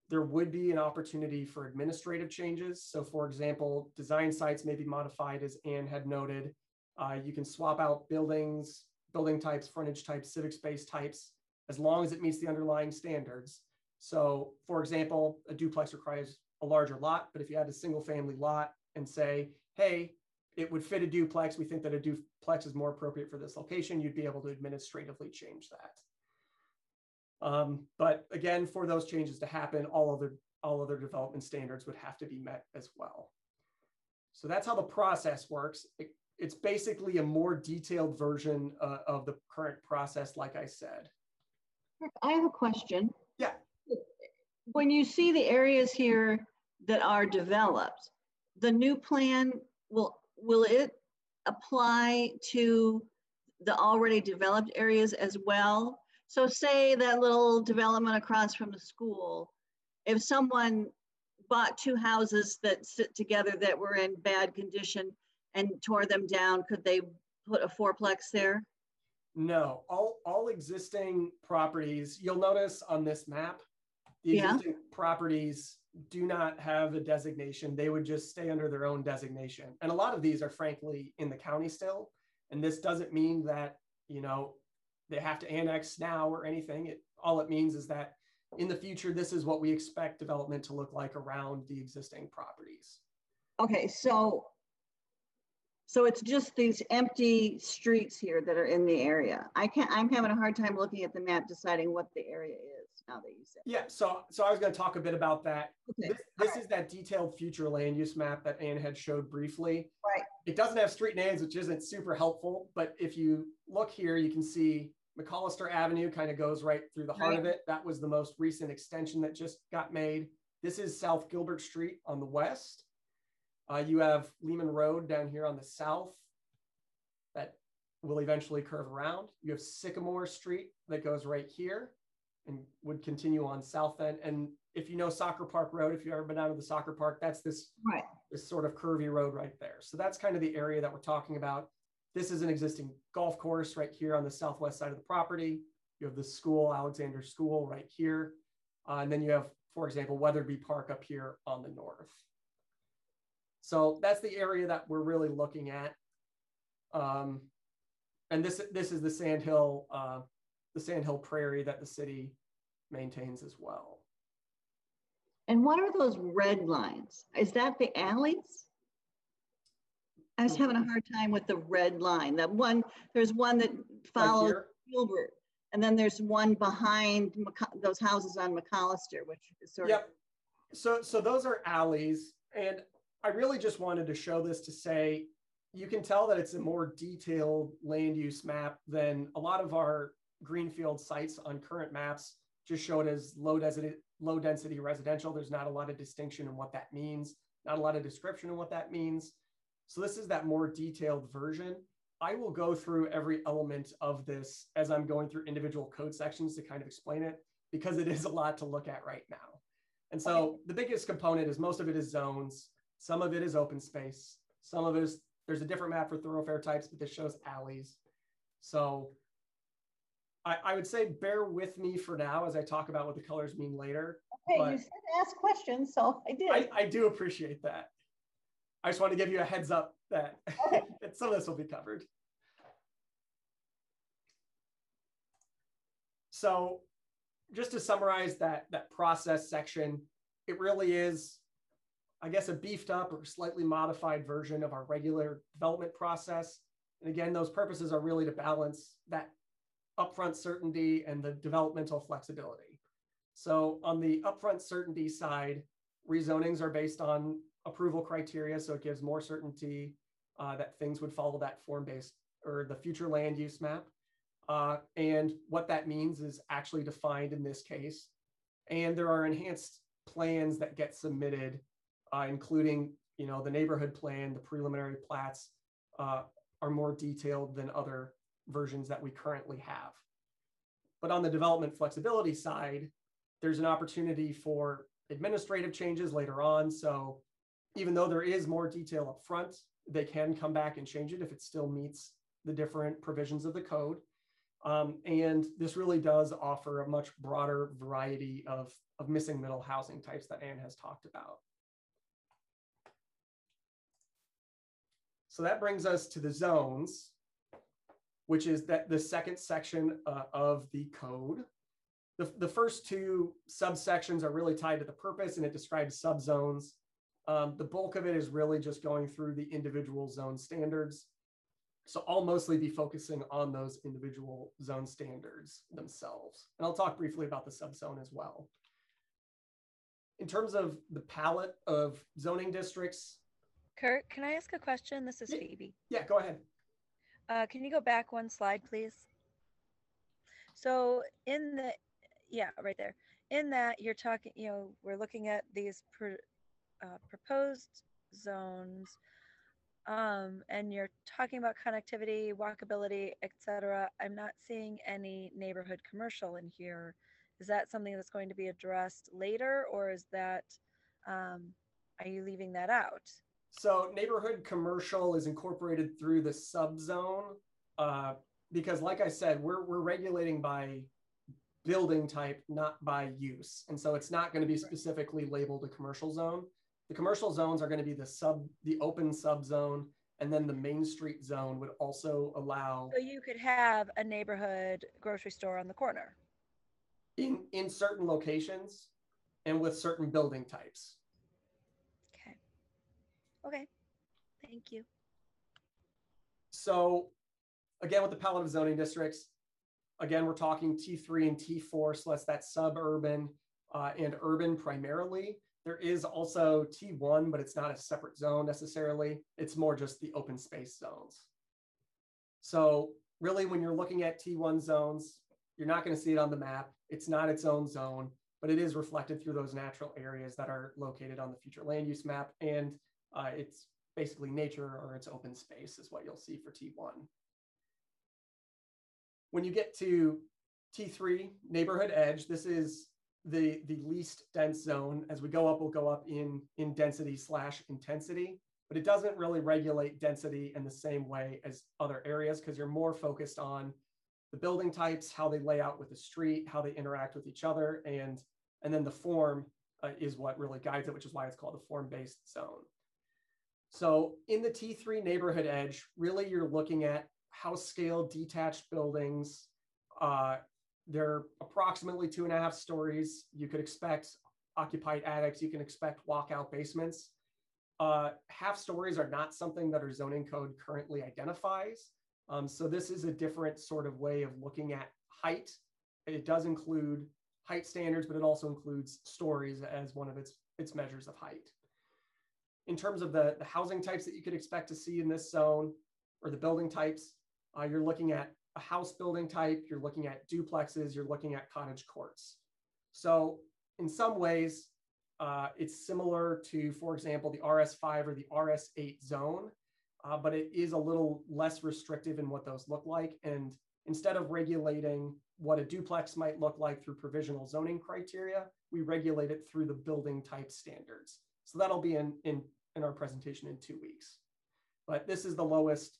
There would be an opportunity for administrative changes. So for example, design sites may be modified as Anne had noted. Uh, you can swap out buildings, building types, frontage types, civic space types, as long as it meets the underlying standards. So for example, a duplex requires a larger lot, but if you had a single family lot and say, hey, it would fit a duplex, we think that a duplex is more appropriate for this location, you'd be able to administratively change that. Um, but again, for those changes to happen, all other, all other development standards would have to be met as well. So that's how the process works. It, it's basically a more detailed version uh, of the current process, like I said. I have a question. Yeah. When you see the areas here that are developed, the new plan will will it apply to the already developed areas as well? So say that little development across from the school, if someone bought two houses that sit together that were in bad condition and tore them down, could they put a fourplex there? No, all, all existing properties, you'll notice on this map, the Yeah. existing properties do not have a designation. They would just stay under their own designation. And a lot of these are frankly in the county still. And this doesn't mean that, you know, they have to annex now or anything. It, all it means is that in the future, this is what we expect development to look like around the existing properties. Okay, so so it's just these empty streets here that are in the area. I can't, I'm having a hard time looking at the map, deciding what the area is now that you said. Yeah, so so I was going to talk a bit about that. Okay, This, this is that detailed future land use map that anne had showed briefly. Right. It doesn't have street names, which isn't super helpful, but if you look here, you can see McCollister Avenue kind of goes right through the heart of it. That was the most recent extension that just got made. This is South Gilbert Street on the west. Uh, you have Lehman Road down here on the south that will eventually curve around. You have Sycamore Street that goes right here and would continue on south end. And if you know Soccer Park Road, if you've ever been out of the soccer park, that's this, Right. this sort of curvy road right there. So that's kind of the area that we're talking about. This is an existing golf course right here on the southwest side of the property. You have the school, Alexander School right here. Uh, and then you have, for example, Weatherby Park up here on the north. So that's the area that we're really looking at. Um, and this this is the Sandhill uh, the Sandhill Prairie that the city maintains as well. And what are those red lines? Is that the alleys? I was having a mm-hmm. hard time with the red line. That one, there's one that follows? Gilbert. And then there's one behind those houses on McCollister, which is sort of, Yep. So so those are alleys, and I really just wanted to show this to say you can tell that it's a more detailed land use map than a lot of our greenfield sites on current maps just show it as low density low density residential. There's not a lot of distinction in what that means, not a lot of description in what that means. So this is that more detailed version. I will go through every element of this as I'm going through individual code sections to kind of explain it because it is a lot to look at right now. And so the biggest component is most of it is zones. Some of it is open space. Some of it is, there's a different map for thoroughfare types, but this shows alleys. So I, I would say bear with me for now as I talk about what the colors mean later. okay, you said ask questions, so I did. I, I do appreciate that. I just want to give you a heads up that, that some of this will be covered. so just to summarize that that process section, it really is, I guess, a beefed up or slightly modified version of our regular development process. And again, those purposes are really to balance that upfront certainty and the developmental flexibility. So on the upfront certainty side, rezonings are based on approval criteria, so it gives more certainty uh, that things would follow that form-based or the future land use map. Uh, and what that means is actually defined in this case. And there are enhanced plans that get submitted, uh, including, you know, the neighborhood plan, the preliminary plats uh, are more detailed than other versions that we currently have. But on the development flexibility side, there's an opportunity for administrative changes later on. So even though there is more detail up front, they can come back and change it if it still meets the different provisions of the code. Um, and this really does offer a much broader variety of, of missing middle housing types that Anne has talked about. So that brings us to the zones, which is that the second section uh, of the code. The, the first two subsections are really tied to the purpose and it describes subzones. Um, the bulk of it is really just going through the individual zone standards. So I'll mostly be focusing on those individual zone standards themselves. And I'll talk briefly about the subzone as well. In terms of the palette of zoning districts. Kurt, can I ask a question? This is yeah, Phoebe. Yeah, go ahead. Uh, can you go back one slide, please? So in the, yeah, right there. In that you're talking, you know, we're looking at these uh, proposed zones um, and you're talking about connectivity, walkability, etc. I'm not seeing any neighborhood commercial in here. Is that something that's going to be addressed later, or is that um, are you leaving that out? So neighborhood commercial is incorporated through the subzone uh, because, like I said, we're we're regulating by building type, not by use, and so it's not going to be specifically labeled a commercial zone. The commercial zones are going to be the sub, the open subzone, and then the main street zone would also allow. So you could have a neighborhood grocery store on the corner. In in certain locations, and with certain building types. Okay. Thank you. So, again, with the palette of zoning districts, again, we're talking T3 and T4, so that's that suburban uh, and urban primarily. There is also T1, but it's not a separate zone necessarily. It's more just the open space zones. So really when you're looking at T1 zones, you're not gonna see it on the map. It's not its own zone, but it is reflected through those natural areas that are located on the future land use map. And uh, it's basically nature or it's open space is what you'll see for T1. When you get to T3, neighborhood edge, this is the the least dense zone. As we go up, we'll go up in in density slash intensity, but it doesn't really regulate density in the same way as other areas because you're more focused on the building types, how they lay out with the street, how they interact with each other, and and then the form uh, is what really guides it, which is why it's called a form-based zone. So in the T3 neighborhood edge, really you're looking at house scale detached buildings, uh, they're approximately two and a half stories. You could expect occupied attics. You can expect walkout basements. Uh, half stories are not something that our zoning code currently identifies. Um, so this is a different sort of way of looking at height. It does include height standards, but it also includes stories as one of its, its measures of height. In terms of the, the housing types that you could expect to see in this zone or the building types, uh, you're looking at a house building type, you're looking at duplexes, you're looking at cottage courts. So in some ways, uh, it's similar to, for example, the RS5 or the RS8 zone, uh, but it is a little less restrictive in what those look like. And instead of regulating what a duplex might look like through provisional zoning criteria, we regulate it through the building type standards. So that'll be in, in, in our presentation in two weeks. But this is the lowest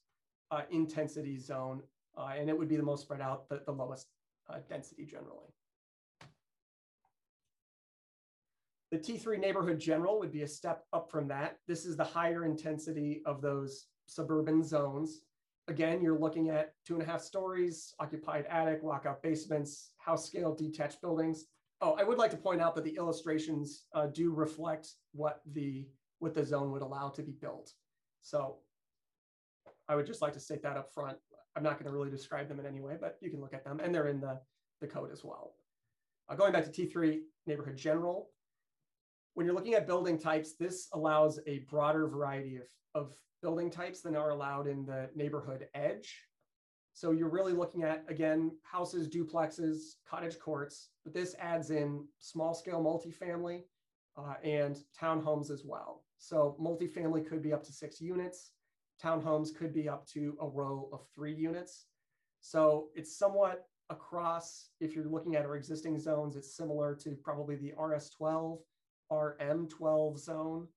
uh, intensity zone uh, and it would be the most spread out, the, the lowest uh, density generally. The T3 neighborhood general would be a step up from that. This is the higher intensity of those suburban zones. again, you're looking at two and a half stories, occupied attic, walkout basements, house scale detached buildings. Oh, I would like to point out that the illustrations uh, do reflect what the what the zone would allow to be built. So I would just like to state that up front. I'm not going to really describe them in any way, but you can look at them and they're in the, the code as well. Uh, going back to T3 neighborhood general, when you're looking at building types, this allows a broader variety of, of building types than are allowed in the neighborhood edge. So you're really looking at, again, houses, duplexes, cottage courts, but this adds in small scale multifamily uh, and townhomes as well. So multifamily could be up to six units. Townhomes could be up to a row of three units. So it's somewhat across, if you're looking at our existing zones, it's similar to probably the RS12, RM12 zone,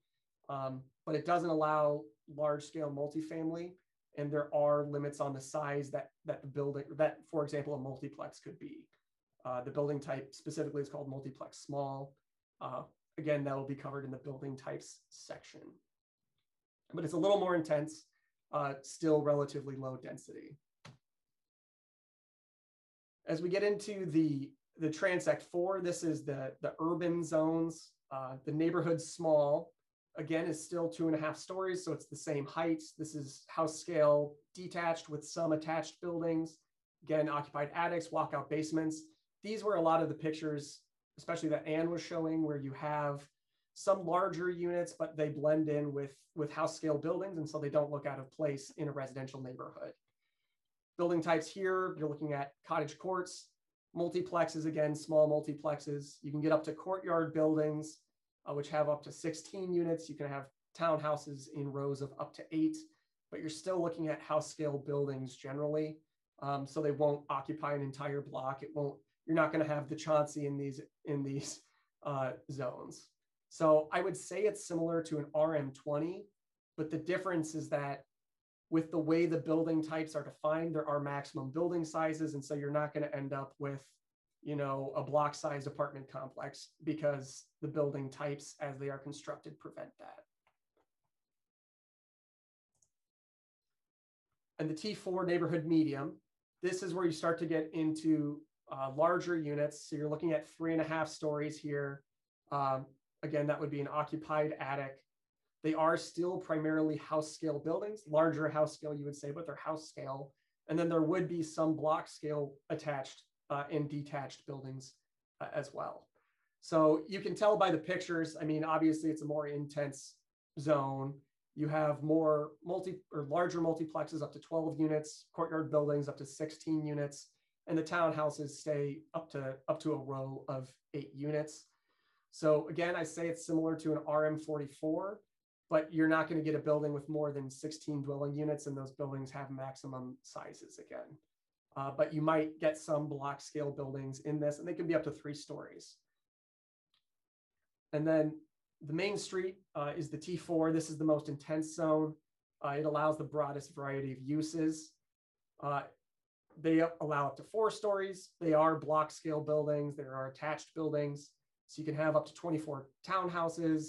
um, but it doesn't allow large scale multifamily. And there are limits on the size that, that the building, that, for example, a multiplex could be. Uh, the building type specifically is called multiplex small. Uh, again, that will be covered in the building types section. But it's a little more intense, uh, still relatively low density. As we get into the, the Transect 4, this is the, the urban zones. Uh, the neighborhood small, again, is still two and a half stories, so it's the same height. This is house scale detached with some attached buildings. Again, occupied attics, walkout basements. These were a lot of the pictures, especially that Anne was showing, where you have some larger units, but they blend in with, with house scale buildings, and so they don't look out of place in a residential neighborhood. Building types here, you're looking at cottage courts, multiplexes, again, small multiplexes. You can get up to courtyard buildings, uh, which have up to 16 units. You can have townhouses in rows of up to eight, but you're still looking at house scale buildings generally. Um, so they won't occupy an entire block. It won't, you're not going to have the Chauncey in these, in these uh, zones. So I would say it's similar to an RM20, but the difference is that with the way the building types are defined, there are maximum building sizes. And so you're not going to end up with, you know, a block size apartment complex because the building types as they are constructed prevent that. And the T4 neighborhood medium, this is where you start to get into uh, larger units. So you're looking at three and a half stories here. Um, again, that would be an occupied attic. They are still primarily house scale buildings, larger house scale, you would say, but they're house scale. And then there would be some block scale attached uh, and detached buildings uh, as well. So you can tell by the pictures, I mean, obviously it's a more intense zone. You have more multi or larger multiplexes up to 12 units, courtyard buildings up to 16 units, and the townhouses stay up to up to a row of eight units. So again, I say it's similar to an RM44, but you're not going to get a building with more than 16 dwelling units, and those buildings have maximum sizes again. Uh, but you might get some block scale buildings in this, and they can be up to three stories. And then the main street uh, is the T4. This is the most intense zone. Uh, it allows the broadest variety of uses. Uh, they allow up to four stories. They are block scale buildings. There are attached buildings. So you can have up to 24 townhouses.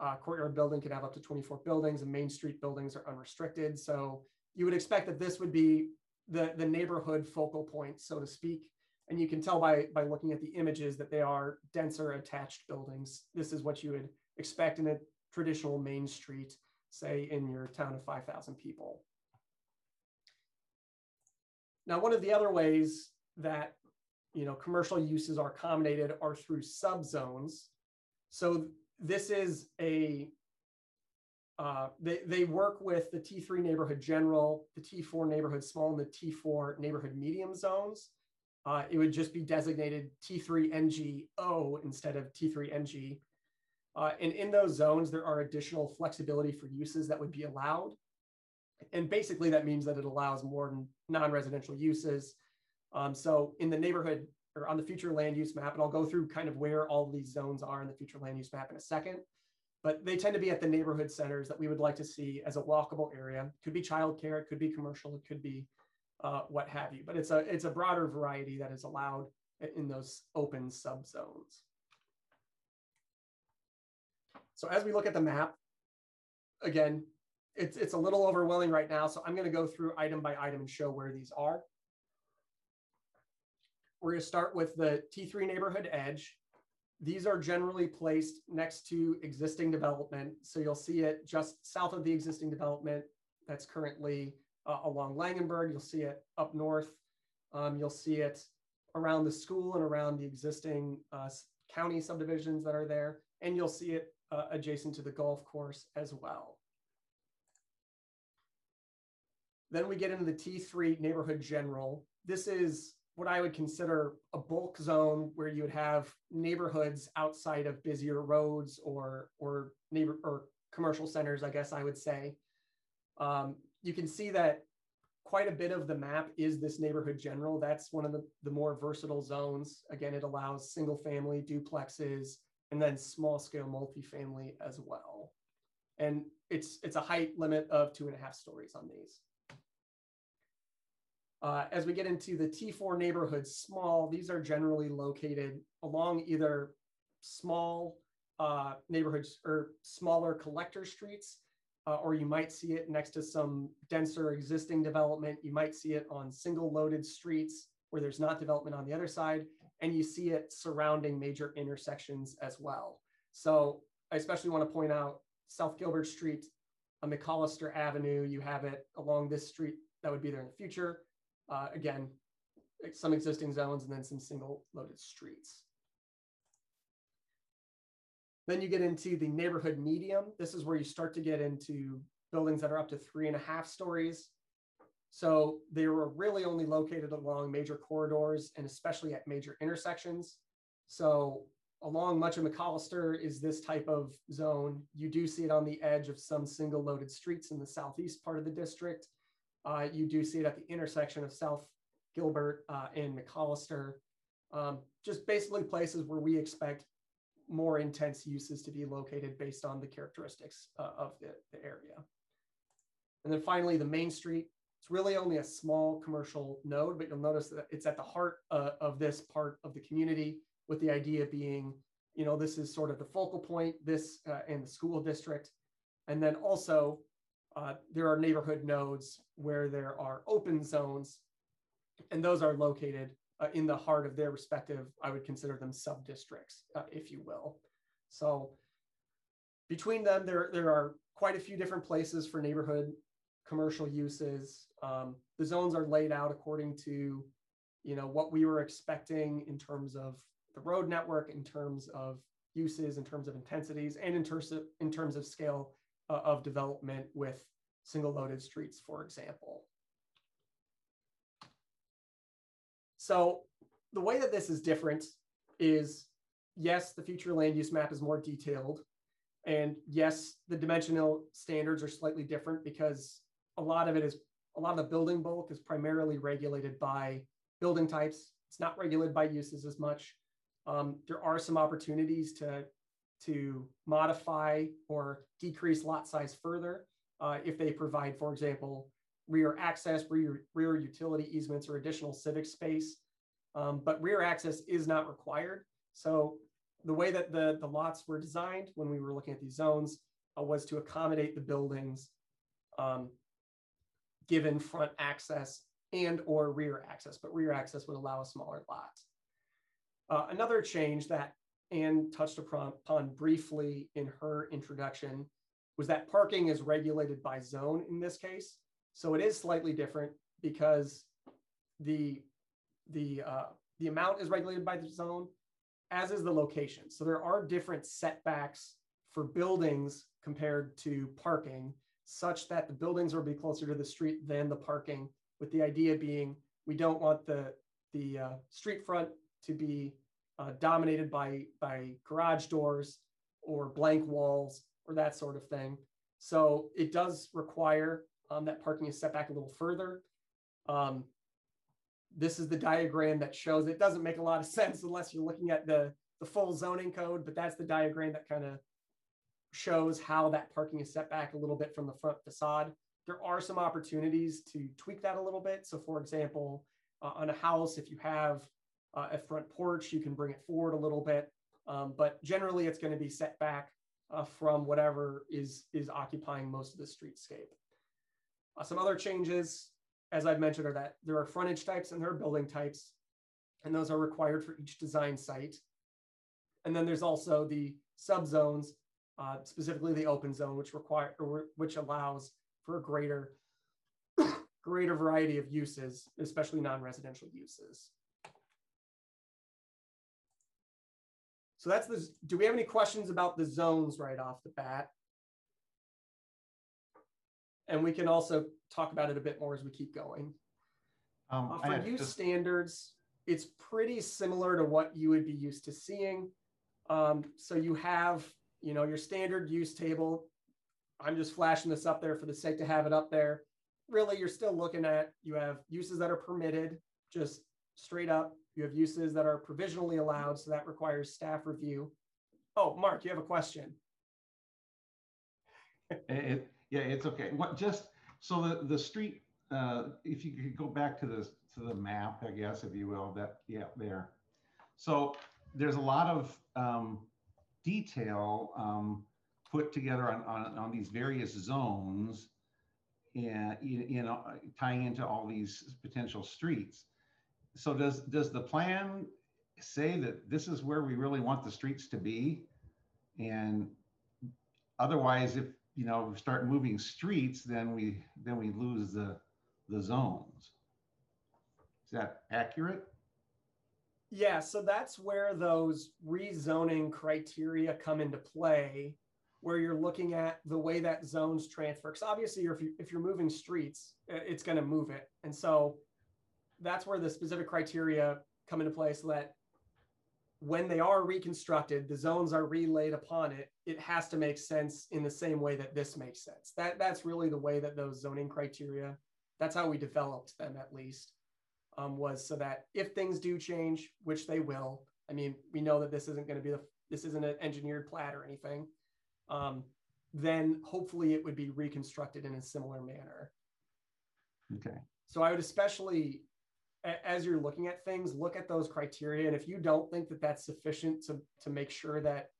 Uh, courtyard building can have up to 24 buildings and main street buildings are unrestricted. So you would expect that this would be the, the neighborhood focal point, so to speak. And you can tell by, by looking at the images that they are denser attached buildings. This is what you would expect in a traditional main street, say in your town of 5,000 people. Now, one of the other ways that you know, commercial uses are accommodated are through subzones. So this is a, uh, they, they work with the T3 neighborhood general, the T4 neighborhood small, and the T4 neighborhood medium zones. Uh, it would just be designated T3 NGO instead of T3 NG. Uh, and in those zones, there are additional flexibility for uses that would be allowed. And basically that means that it allows more non-residential uses, um, so in the neighborhood or on the future land use map, and I'll go through kind of where all these zones are in the future land use map in a second, but they tend to be at the neighborhood centers that we would like to see as a walkable area. Could be childcare, it could be commercial, it could be uh, what have you, but it's a, it's a broader variety that is allowed in those open subzones. So as we look at the map, again, it's, it's a little overwhelming right now. So I'm going to go through item by item and show where these are. We're going to start with the T3 neighborhood edge. These are generally placed next to existing development. So you'll see it just south of the existing development that's currently uh, along Langenberg. You'll see it up north. Um, you'll see it around the school and around the existing uh, county subdivisions that are there. And you'll see it uh, adjacent to the golf course as well. Then we get into the T3 neighborhood general. This is what I would consider a bulk zone where you would have neighborhoods outside of busier roads or or neighbor or commercial centers, I guess I would say. Um, you can see that quite a bit of the map is this neighborhood general. That's one of the, the more versatile zones. Again, it allows single family duplexes and then small scale multifamily as well. And it's it's a height limit of two and a half stories on these. Uh, as we get into the T4 neighborhoods, small, these are generally located along either small uh, neighborhoods or smaller collector streets, uh, or you might see it next to some denser existing development. You might see it on single loaded streets where there's not development on the other side, and you see it surrounding major intersections as well. So I especially want to point out South Gilbert Street, McCollister Avenue, you have it along this street that would be there in the future. Uh, again, some existing zones and then some single loaded streets. Then you get into the neighborhood medium. This is where you start to get into buildings that are up to three and a half stories. So they were really only located along major corridors and especially at major intersections. So along much of McCollister is this type of zone. You do see it on the edge of some single loaded streets in the southeast part of the district. Uh, you do see it at the intersection of South Gilbert uh, and McCollister. Um, just basically places where we expect more intense uses to be located based on the characteristics uh, of the, the area. And then finally, the main street. It's really only a small commercial node, but you'll notice that it's at the heart uh, of this part of the community with the idea being, you know, this is sort of the focal point, this uh, and the school district. And then also uh, there are neighborhood nodes where there are open zones, and those are located uh, in the heart of their respective, I would consider them sub-districts, uh, if you will. So between them, there, there are quite a few different places for neighborhood commercial uses. Um, the zones are laid out according to, you know, what we were expecting in terms of the road network, in terms of uses, in terms of intensities, and in terms of, in terms of scale uh, of development with single loaded streets, for example. So the way that this is different is, yes, the future land use map is more detailed. And yes, the dimensional standards are slightly different because a lot of it is, a lot of the building bulk is primarily regulated by building types. It's not regulated by uses as much. Um, there are some opportunities to to modify or decrease lot size further uh, if they provide, for example, rear access, rear, rear utility easements, or additional civic space. Um, but rear access is not required. So the way that the, the lots were designed when we were looking at these zones uh, was to accommodate the buildings um, given front access and or rear access, but rear access would allow a smaller lot. Uh, another change that Anne touched upon, briefly in her introduction was that parking is regulated by zone in this case. So it is slightly different because the the uh, the amount is regulated by the zone, as is the location. So there are different setbacks for buildings compared to parking, such that the buildings will be closer to the street than the parking. With the idea being, we don't want the the uh, street front to be uh, dominated by, by garage doors or blank walls or that sort of thing. So it does require um, that parking is set back a little further. Um, this is the diagram that shows it doesn't make a lot of sense unless you're looking at the, the full zoning code, but that's the diagram that kind of shows how that parking is set back a little bit from the front facade. There are some opportunities to tweak that a little bit. So for example, uh, on a house, if you have uh, a front porch, you can bring it forward a little bit, um, but generally it's going to be set back uh, from whatever is, is occupying most of the streetscape. Uh, some other changes, as I've mentioned, are that there are frontage types and there are building types, and those are required for each design site. And then there's also the subzones, uh, specifically the open zone, which require which allows for a greater greater variety of uses, especially non-residential uses. So that's the, do we have any questions about the zones right off the bat? And we can also talk about it a bit more as we keep going. Um, Uh, for use just- standards, it's pretty similar to what you would be used to seeing. Um, so you have, you know, your standard use table. I'm just flashing this up there for the sake to have it up there. Really, you're still looking at, you have uses that are permitted, just straight up. You have uses that are provisionally allowed, so that requires staff review. Oh, Mark, you have a question. It, yeah, it's okay. What, just, so the, the street, uh, if you could go back to the, to the map, I guess, if you will, that, yeah, there. So there's a lot of, um, detail, um, put together on, on, on these various zones. And, you know, tying into all these potential streets. So does, does the plan say that this is where we really want the streets to be? And otherwise, if, you know, start moving streets, then we, then we lose the, the zones. Is that accurate? Yeah, so that's where those rezoning criteria come into play, where you're looking at the way that zones transfer. Because obviously, if, you, if you're moving streets, uh, it's going to move it. And so that's where the specific criteria come into place so that when they are reconstructed, the zones are relayed upon it, it has to make sense in the same way that this makes sense. That, that's really the way that those zoning criteria, that's how we developed them at least um, was so that if things do change, which they will, I mean, we know that this isn't going to be the this isn't an engineered plat or anything, um, then hopefully it would be reconstructed in a similar manner. Okay. So I would especially, as you're looking at things, look at those criteria, and if you don't think that that's sufficient to to make sure that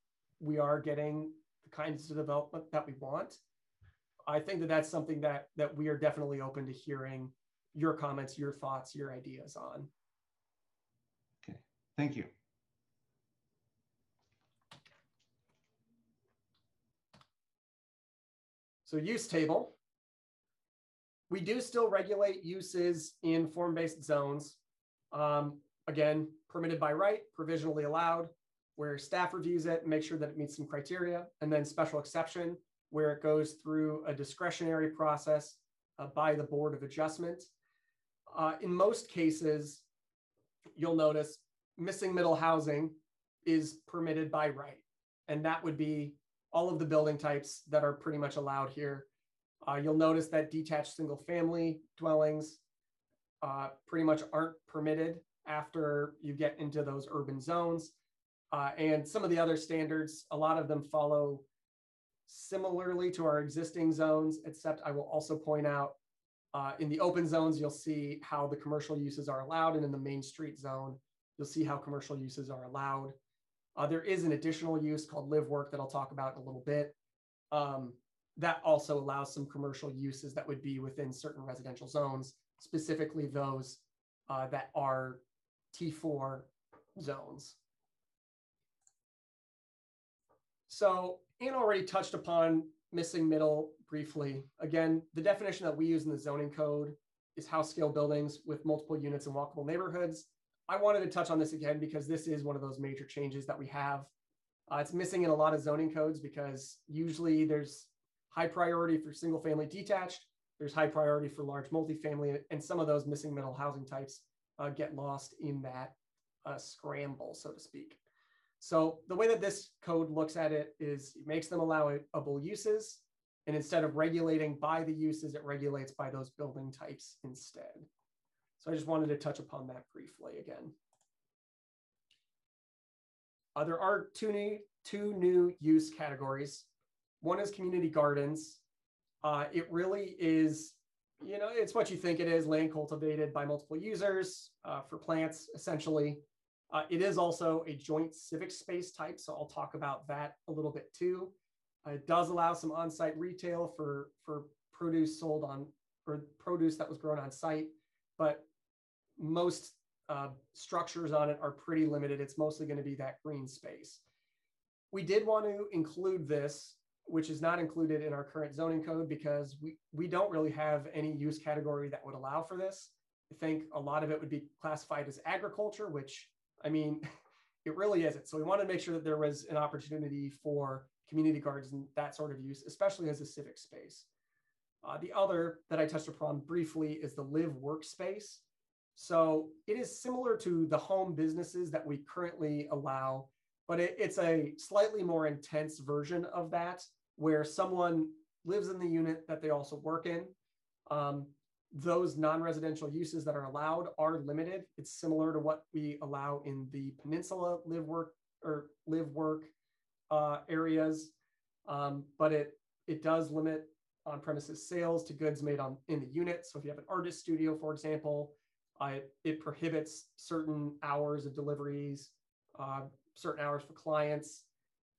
we are getting the kinds of development that we want, I think that that's something that that we are definitely open to hearing your comments, your thoughts, your ideas on. Okay, thank you. So use table. We do still regulate uses in form-based zones. Um, again, permitted by right, provisionally allowed, where staff reviews it, make sure that it meets some criteria, and then special exception, where it goes through a discretionary process uh, by the Board of Adjustment. Uh, in most cases, you'll notice missing middle housing is permitted by right. And that would be all of the building types that are pretty much allowed here. Uh, you'll notice that detached single family dwellings uh, pretty much aren't permitted after you get into those urban zones. Uh, and some of the other standards, a lot of them follow similarly to our existing zones, except I will also point out uh, in the open zones, you'll see how the commercial uses are allowed. And in the main street zone, you'll see how commercial uses are allowed. Uh, there is an additional use called live work that I'll talk about in a little bit. Um, that also allows some commercial uses that would be within certain residential zones, specifically those uh, that are T4 zones. So Anne already touched upon missing middle briefly. Again, the definition that we use in the zoning code is house scale buildings with multiple units in walkable neighborhoods. I wanted to touch on this again because this is one of those major changes that we have. Uh, it's missing in a lot of zoning codes because usually there's high priority for single family detached, there's high priority for large multifamily, and some of those missing middle housing types uh, get lost in that uh, scramble, so to speak. So the way that this code looks at it is it makes them allowable uses, and instead of regulating by the uses, it regulates by those building types instead. So I just wanted to touch upon that briefly again. Uh, there are two new, two new use categories. One is community gardens. Uh, it really is, you know, it's what you think it is, land cultivated by multiple users uh, for plants, essentially. Uh, it is also a joint civic space type, so I'll talk about that a little bit too. Uh, It does allow some on-site retail for, for produce sold on, or produce that was grown on site, but most uh, structures on it are pretty limited. It's mostly going to be that green space. We did want to include this, which is not included in our current zoning code because we, we don't really have any use category that would allow for this. I think a lot of it would be classified as agriculture, which I mean, it really isn't. So we wanted to make sure that there was an opportunity for community gardens and that sort of use, especially as a civic space. Uh, the other that I touched upon briefly is the live workspace. So it is similar to the home businesses that we currently allow, but it, it's a slightly more intense version of that where someone lives in the unit that they also work in. Um, those non-residential uses that are allowed are limited. It's similar to what we allow in the peninsula live work or live work uh, areas, um, but it it does limit on-premises sales to goods made on in the unit. So if you have an artist studio, for example, it, it prohibits certain hours of deliveries, uh, certain hours for clients.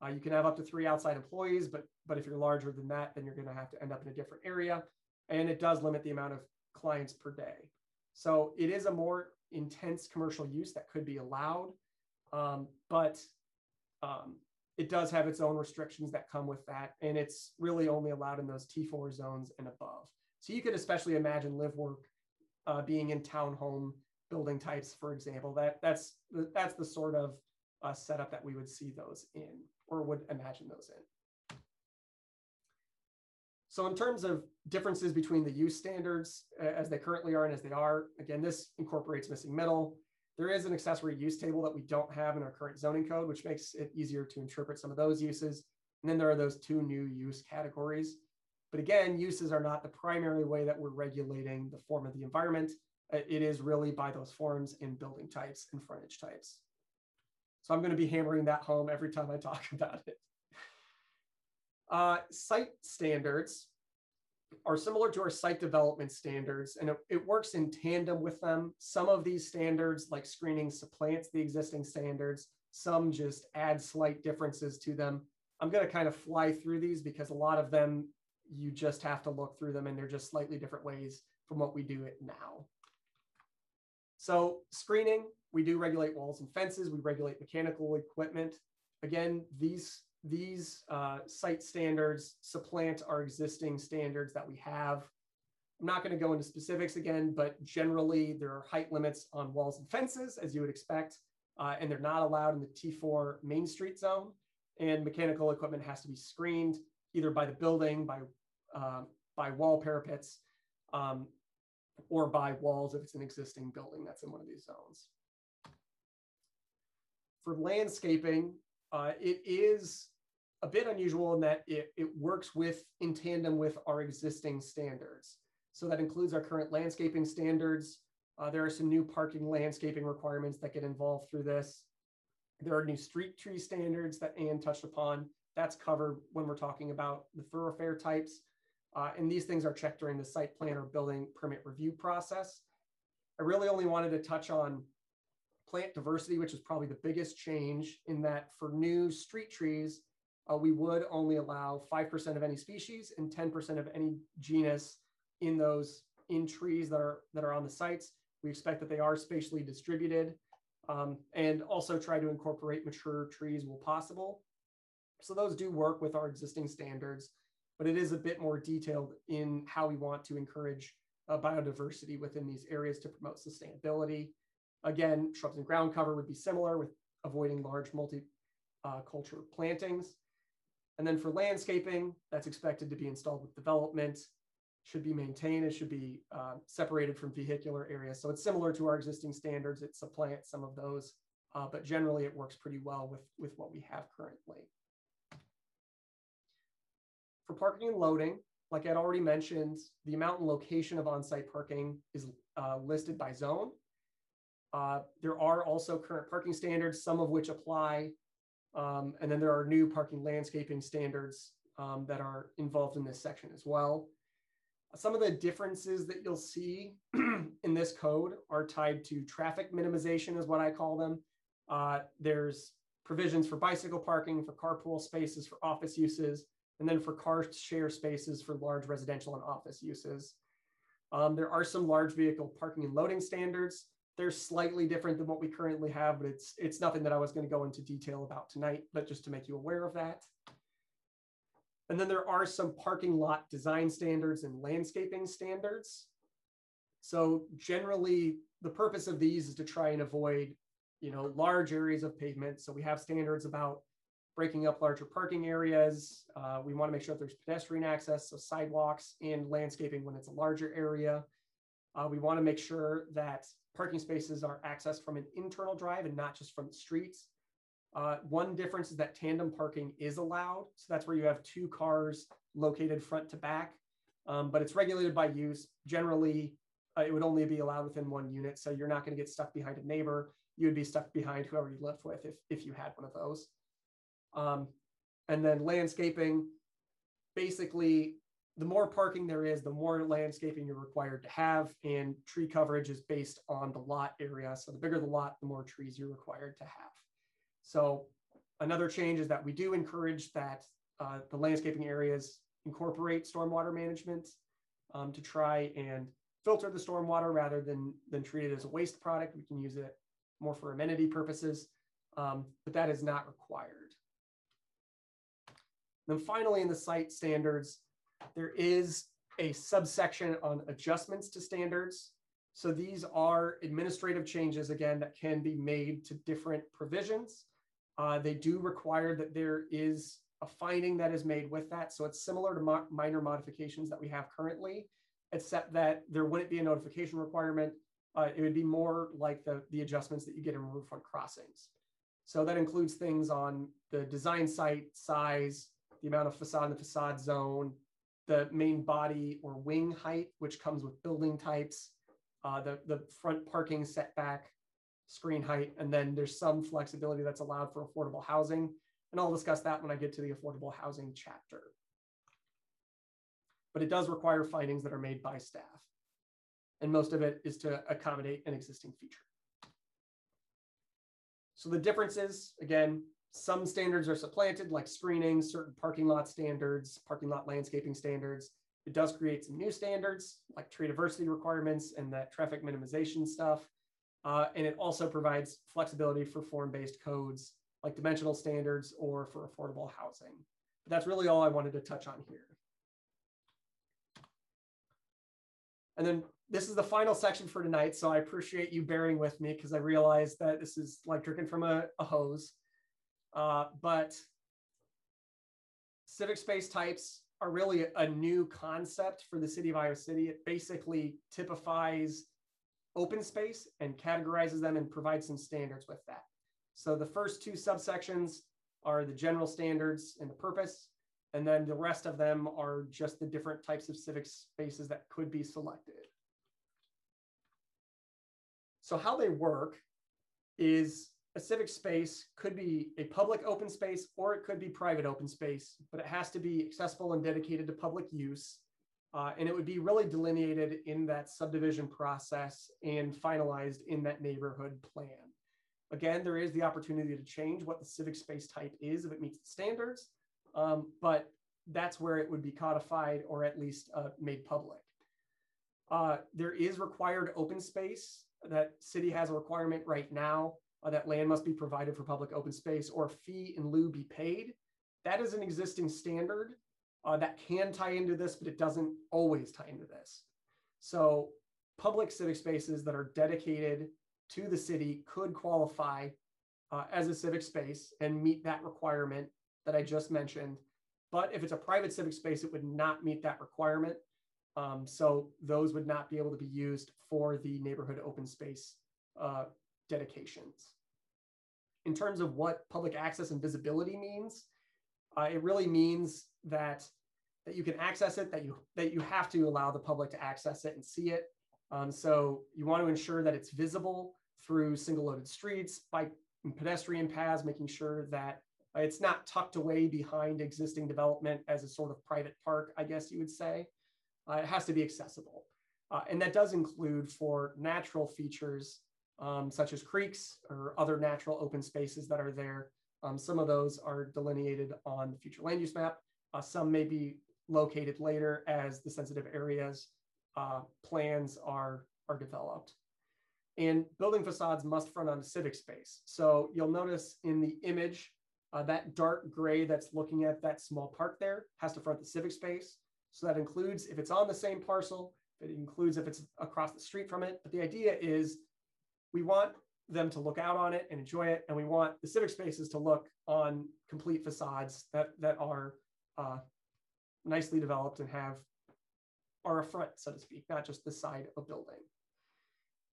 Uh, you can have up to three outside employees, but but if you're larger than that, then you're going to have to end up in a different area. And it does limit the amount of clients per day. So it is a more intense commercial use that could be allowed, um, but um, it does have its own restrictions that come with that. And it's really only allowed in those T4 zones and above. So you could especially imagine live work uh, being in townhome building types, for example. That that's that's the sort of uh, setup that we would see those in or would imagine those in. So in terms of differences between the use standards uh, as they currently are and as they are, again, this incorporates missing middle. There is an accessory use table that we don't have in our current zoning code, which makes it easier to interpret some of those uses. And then there are those two new use categories. But again, uses are not the primary way that we're regulating the form of the environment. Uh, It is really by those forms in building types and frontage types. So I'm going to be hammering that home every time I talk about it. Uh, site standards are similar to our site development standards, and it, it, works in tandem with them. Some of these standards, like screening, supplants the existing standards. Some just add slight differences to them. I'm going to kind of fly through these because a lot of them, you just have to look through them, and they're just slightly different ways from what we do it now. So screening, we do regulate walls and fences. We regulate mechanical equipment. Again, these these uh, site standards supplant our existing standards that we have. I'm not going to go into specifics again, but generally there are height limits on walls and fences, as you would expect, uh, and they're not allowed in the T4 Main Street zone. And mechanical equipment has to be screened either by the building, by, uh, by wall parapets, um, or by walls if it's an existing building that's in one of these zones. For landscaping, uh, it is a bit unusual in that it, it works with in tandem with our existing standards. So that includes our current landscaping standards. Uh, there are some new parking landscaping requirements that get involved through this. There are new street tree standards that Anne touched upon. That's covered when we're talking about the thoroughfare types. Uh, and these things are checked during the site plan or building permit review process. I really only wanted to touch on plant diversity, which is probably the biggest change in that for new street trees, uh, we would only allow 5% of any species and 10% of any genus in those in trees that are that are on the sites. We expect that they are spatially distributed um, and also try to incorporate mature trees where possible. So those do work with our existing standards, but it is a bit more detailed in how we want to encourage uh, biodiversity within these areas to promote sustainability. Again, shrubs and ground cover would be similar with avoiding large multi-culture uh, plantings. And then for landscaping, that's expected to be installed with development, should be maintained, it should be uh, separated from vehicular areas. So it's similar to our existing standards, it supplants some of those, uh, but generally it works pretty well with, with what we have currently. For parking and loading, like I'd already mentioned, the amount and location of on-site parking is uh, listed by zone. Uh, there are also current parking standards, some of which apply um, and then there are new parking landscaping standards um, that are involved in this section as well. Some of the differences that you'll see in this code are tied to traffic minimization is what I call them. Uh, there's provisions for bicycle parking, for carpool spaces, for office uses. And then for car share spaces for large residential and office uses. Um, there are some large vehicle parking and loading standards. They're slightly different than what we currently have, but it's it's nothing that I was going to go into detail about tonight, but just to make you aware of that. And then there are some parking lot design standards and landscaping standards. So generally, the purpose of these is to try and avoid, you know, large areas of pavement. So we have standards about breaking up larger parking areas. Uh, we want to make sure that there's pedestrian access, so sidewalks and landscaping when it's a larger area. Uh, we want to make sure that parking spaces are accessed from an internal drive and not just from the streets. Uh, one difference is that tandem parking is allowed. So that's where you have two cars located front to back, um, but it's regulated by use. Generally, uh, it would only be allowed within one unit. So you're not going to get stuck behind a neighbor. You would be stuck behind whoever you lived with if, if you had one of those. Um, and then landscaping, basically, the more parking there is, the more landscaping you're required to have. And tree coverage is based on the lot area. So the bigger the lot, the more trees you're required to have. So another change is that we do encourage that uh, the landscaping areas incorporate stormwater management um, to try and filter the stormwater rather than, than treat it as a waste product. We can use it more for amenity purposes, um, but that is not required. Then finally, in the site standards, there is a subsection on adjustments to standards. So these are administrative changes, again, that can be made to different provisions. Uh, they do require that there is a finding that is made with that. So it's similar to mo minor modifications that we have currently, except that there wouldn't be a notification requirement. Uh, it would be more like the, the adjustments that you get in Riverfront Crossings. So that includes things on the design site size, the amount of facade in the facade zone, the main body or wing height, which comes with building types, uh, the, the front parking setback, screen height, and then there's some flexibility that's allowed for affordable housing. And I'll discuss that when I get to the affordable housing chapter. But it does require findings that are made by staff. And most of it is to accommodate an existing feature. So the differences, again, some standards are supplanted like screening, certain parking lot standards, parking lot landscaping standards. It does create some new standards like tree diversity requirements and that traffic minimization stuff. Uh, and it also provides flexibility for form-based codes like dimensional standards or for affordable housing. But that's really all I wanted to touch on here. And then this is the final section for tonight. So I appreciate you bearing with me because I realize that this is like drinking from a, a hose. Uh, but civic space types are really a new concept for the city of Iowa City. It basically typifies open space and categorizes them and provides some standards with that. So the first two subsections are the general standards and the purpose, and then the rest of them are just the different types of civic spaces that could be selected. So how they work is a civic space could be a public open space or it could be private open space, but it has to be accessible and dedicated to public use. Uh, and it would be really delineated in that subdivision process and finalized in that neighborhood plan. Again, there is the opportunity to change what the civic space type is if it meets the standards, um, but that's where it would be codified or at least uh, made public. Uh, there is required open space that city has a requirement right now uh, that land must be provided for public open space or fee in lieu be paid. That is an existing standard uh, that can tie into this, but it doesn't always tie into this. So public civic spaces that are dedicated to the city could qualify uh, as a civic space and meet that requirement that I just mentioned. But if it's a private civic space, it would not meet that requirement. Um, so those would not be able to be used for the neighborhood open space uh, dedications. In terms of what public access and visibility means, uh, it really means that that you can access it, that you that you have to allow the public to access it and see it. Um, so you want to ensure that it's visible through single loaded streets, bike and pedestrian paths, making sure that it's not tucked away behind existing development as a sort of private park, I guess you would say. Uh, it has to be accessible. Uh, and that does include for natural features um, such as creeks or other natural open spaces that are there. Um, some of those are delineated on the future land use map, Uh, some may be located later as the sensitive areas uh, plans are, are developed. And building facades must front on civic space. So you'll notice in the image, uh, that dark gray that's looking at that small park there has to front the civic space. So that includes if it's on the same parcel, it includes if it's across the street from it. But the idea is we want them to look out on it and enjoy it. And we want the civic spaces to look on complete facades that, that are uh, nicely developed and have are a front, so to speak, not just the side of a building.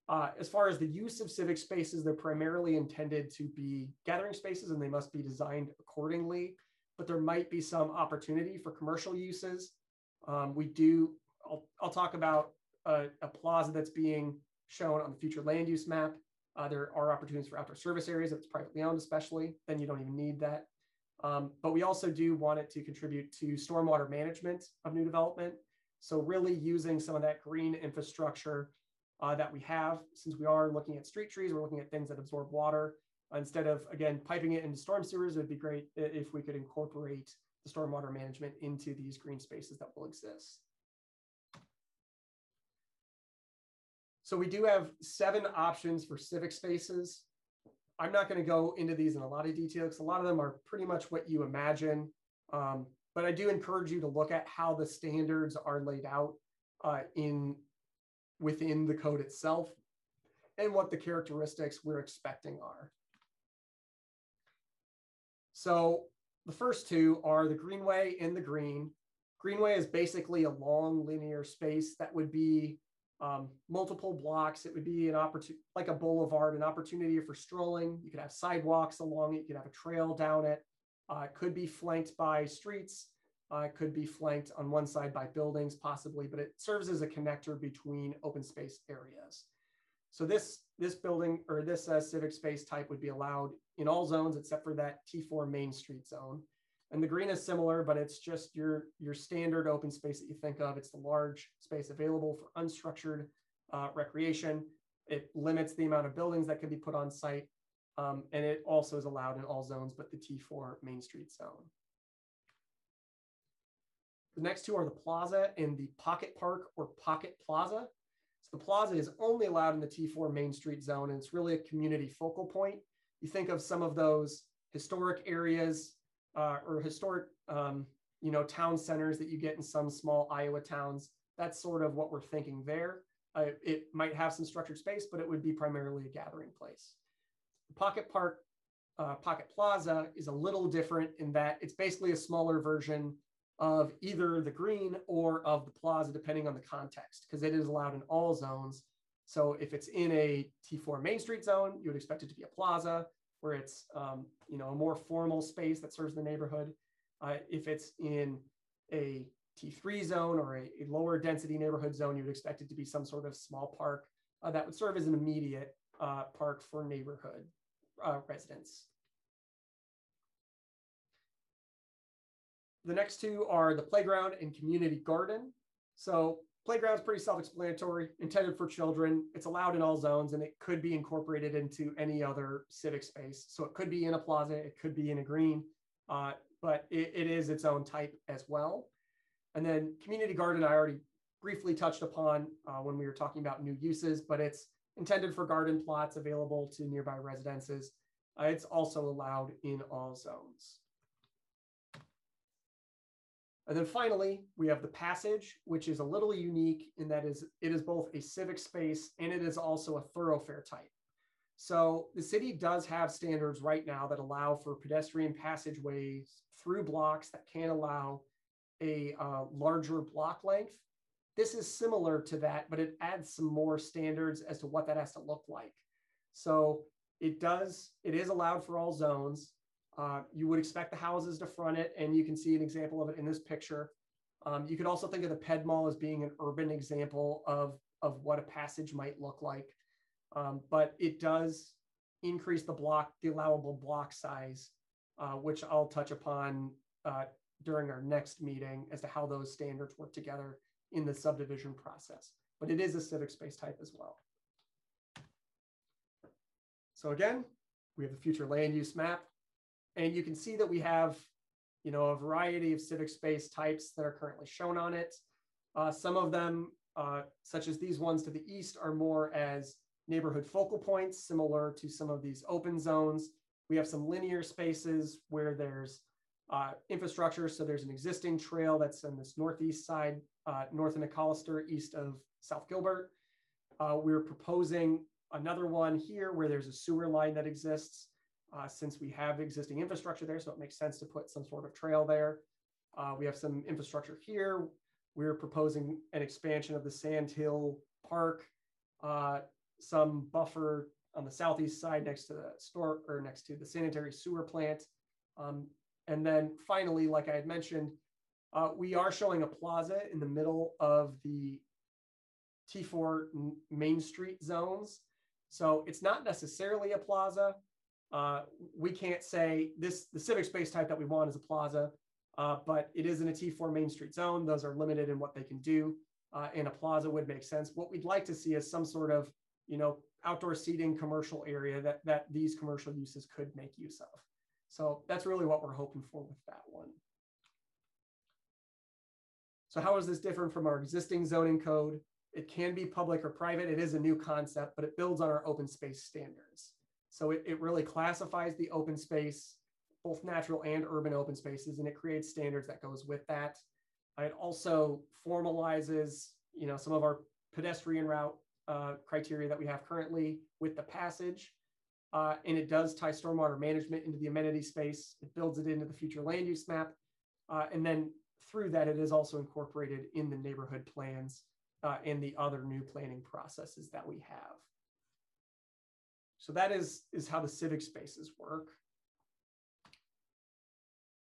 Uh, as far as the use of civic spaces, they're primarily intended to be gathering spaces and they must be designed accordingly, but there might be some opportunity for commercial uses. Um, we do, I'll, I'll talk about a, a, plaza that's being shown on the future land use map. Uh, there are opportunities for outdoor service areas if it's privately owned, especially, then you don't even need that. Um, but we also do want it to contribute to stormwater management of new development. So really using some of that green infrastructure uh, that we have, since we are looking at street trees, we're looking at things that absorb water. Instead of, again, piping it into storm sewers, it would be great if we could incorporate the stormwater management into these green spaces that will exist. So we do have seven options for civic spaces. I'm not going to go into these in a lot of detail because a lot of them are pretty much what you imagine. Um, but I do encourage you to look at how the standards are laid out uh, in within the code itself and what the characteristics we're expecting are. So the first two are the greenway and the green. Greenway is basically a long linear space that would be um, multiple blocks. It would be an opportunity, like a boulevard, an opportunity for strolling. You could have sidewalks along it. You could have a trail down it. Uh, it could be flanked by streets. Uh, it could be flanked on one side by buildings, possibly, but it serves as a connector between open space areas. So this this building or this uh, civic space type would be allowed in all zones except for that T4 Main Street zone. And the green is similar, but it's just your, your standard open space that you think of. It's the large space available for unstructured uh, recreation. It limits the amount of buildings that can be put on site. Um, and it also is allowed in all zones, but the T4 Main Street zone. The next two are the plaza and the pocket park or pocket plaza. So the plaza is only allowed in the T4 Main Street zone, and it's really a community focal point. You think of some of those historic areas uh, or historic, um, you know, town centers that you get in some small Iowa towns. That's sort of what we're thinking there. Uh, it might have some structured space, but it would be primarily a gathering place. The Pocket Park, uh, Pocket Plaza is a little different in that it's basically a smaller version of either the green or of the plaza, depending on the context, because it is allowed in all zones. So if it's in a T4 Main Street zone, you would expect it to be a plaza where it's um, you know a more formal space that serves the neighborhood. Uh, if it's in a T3 zone or a, a, lower density neighborhood zone, you would expect it to be some sort of small park uh, that would serve as an immediate uh, park for neighborhood uh, residents. The next two are the playground and community garden. So playground is pretty self-explanatory, intended for children. It's allowed in all zones and it could be incorporated into any other civic space. So it could be in a plaza, it could be in a green, uh, but it, it is its own type as well. And then community garden, I already briefly touched upon uh, when we were talking about new uses, but it's intended for garden plots available to nearby residences. Uh, it's also allowed in all zones. And then finally, we have the passage, which is a little unique in that is it is both a civic space and it is also a thoroughfare type. So the city does have standards right now that allow for pedestrian passageways through blocks that can allow a uh, larger block length. This is similar to that, but it adds some more standards as to what that has to look like. So it does, it is allowed for all zones. Uh, you would expect the houses to front it, and you can see an example of it in this picture. Um, you could also think of the Ped Mall as being an urban example of, of what a passage might look like. Um, but it does increase the block, the allowable block size, uh, which I'll touch upon uh, during our next meeting as to how those standards work together in the subdivision process. But it is a civic space type as well. So again, we have the future land use map. And you can see that we have, you know, a variety of civic space types that are currently shown on it. Uh, some of them, uh, such as these ones to the east, are more as neighborhood focal points, similar to some of these open zones. We have some linear spaces where there's uh, infrastructure. So there's an existing trail that's on this northeast side, uh, north of McCollister, east of South Gilbert. Uh, we're proposing another one here where there's a sewer line that exists uh, since we have existing infrastructure there. So it makes sense to put some sort of trail there. Uh, we have some infrastructure here. We're proposing an expansion of the Sand Hill Park, uh, some buffer on the southeast side next to the store or next to the sanitary sewer plant. Um, and then finally, like I had mentioned, uh, we are showing a plaza in the middle of the T4 Main Street zones. So it's not necessarily a plaza. Uh, we can't say this, the civic space type that we want is a plaza, uh, but it is in a T4 Main Street zone. Those are limited in what they can do. Uh, and a plaza would make sense. What we'd like to see is some sort of, you know, outdoor seating commercial area that, that these commercial uses could make use of. So that's really what we're hoping for with that one. So how is this different from our existing zoning code? It can be public or private. It is a new concept, but it builds on our open space standards. So it, it really classifies the open space, both natural and urban open spaces, and it creates standards that goes with that. It also formalizes, you know, some of our pedestrian route uh, criteria that we have currently with the passage. Uh, and it does tie stormwater management into the amenity space. It builds it into the future land use map. Uh, and then through that, it is also incorporated in the neighborhood plans uh, and the other new planning processes that we have. So that is, is how the civic spaces work.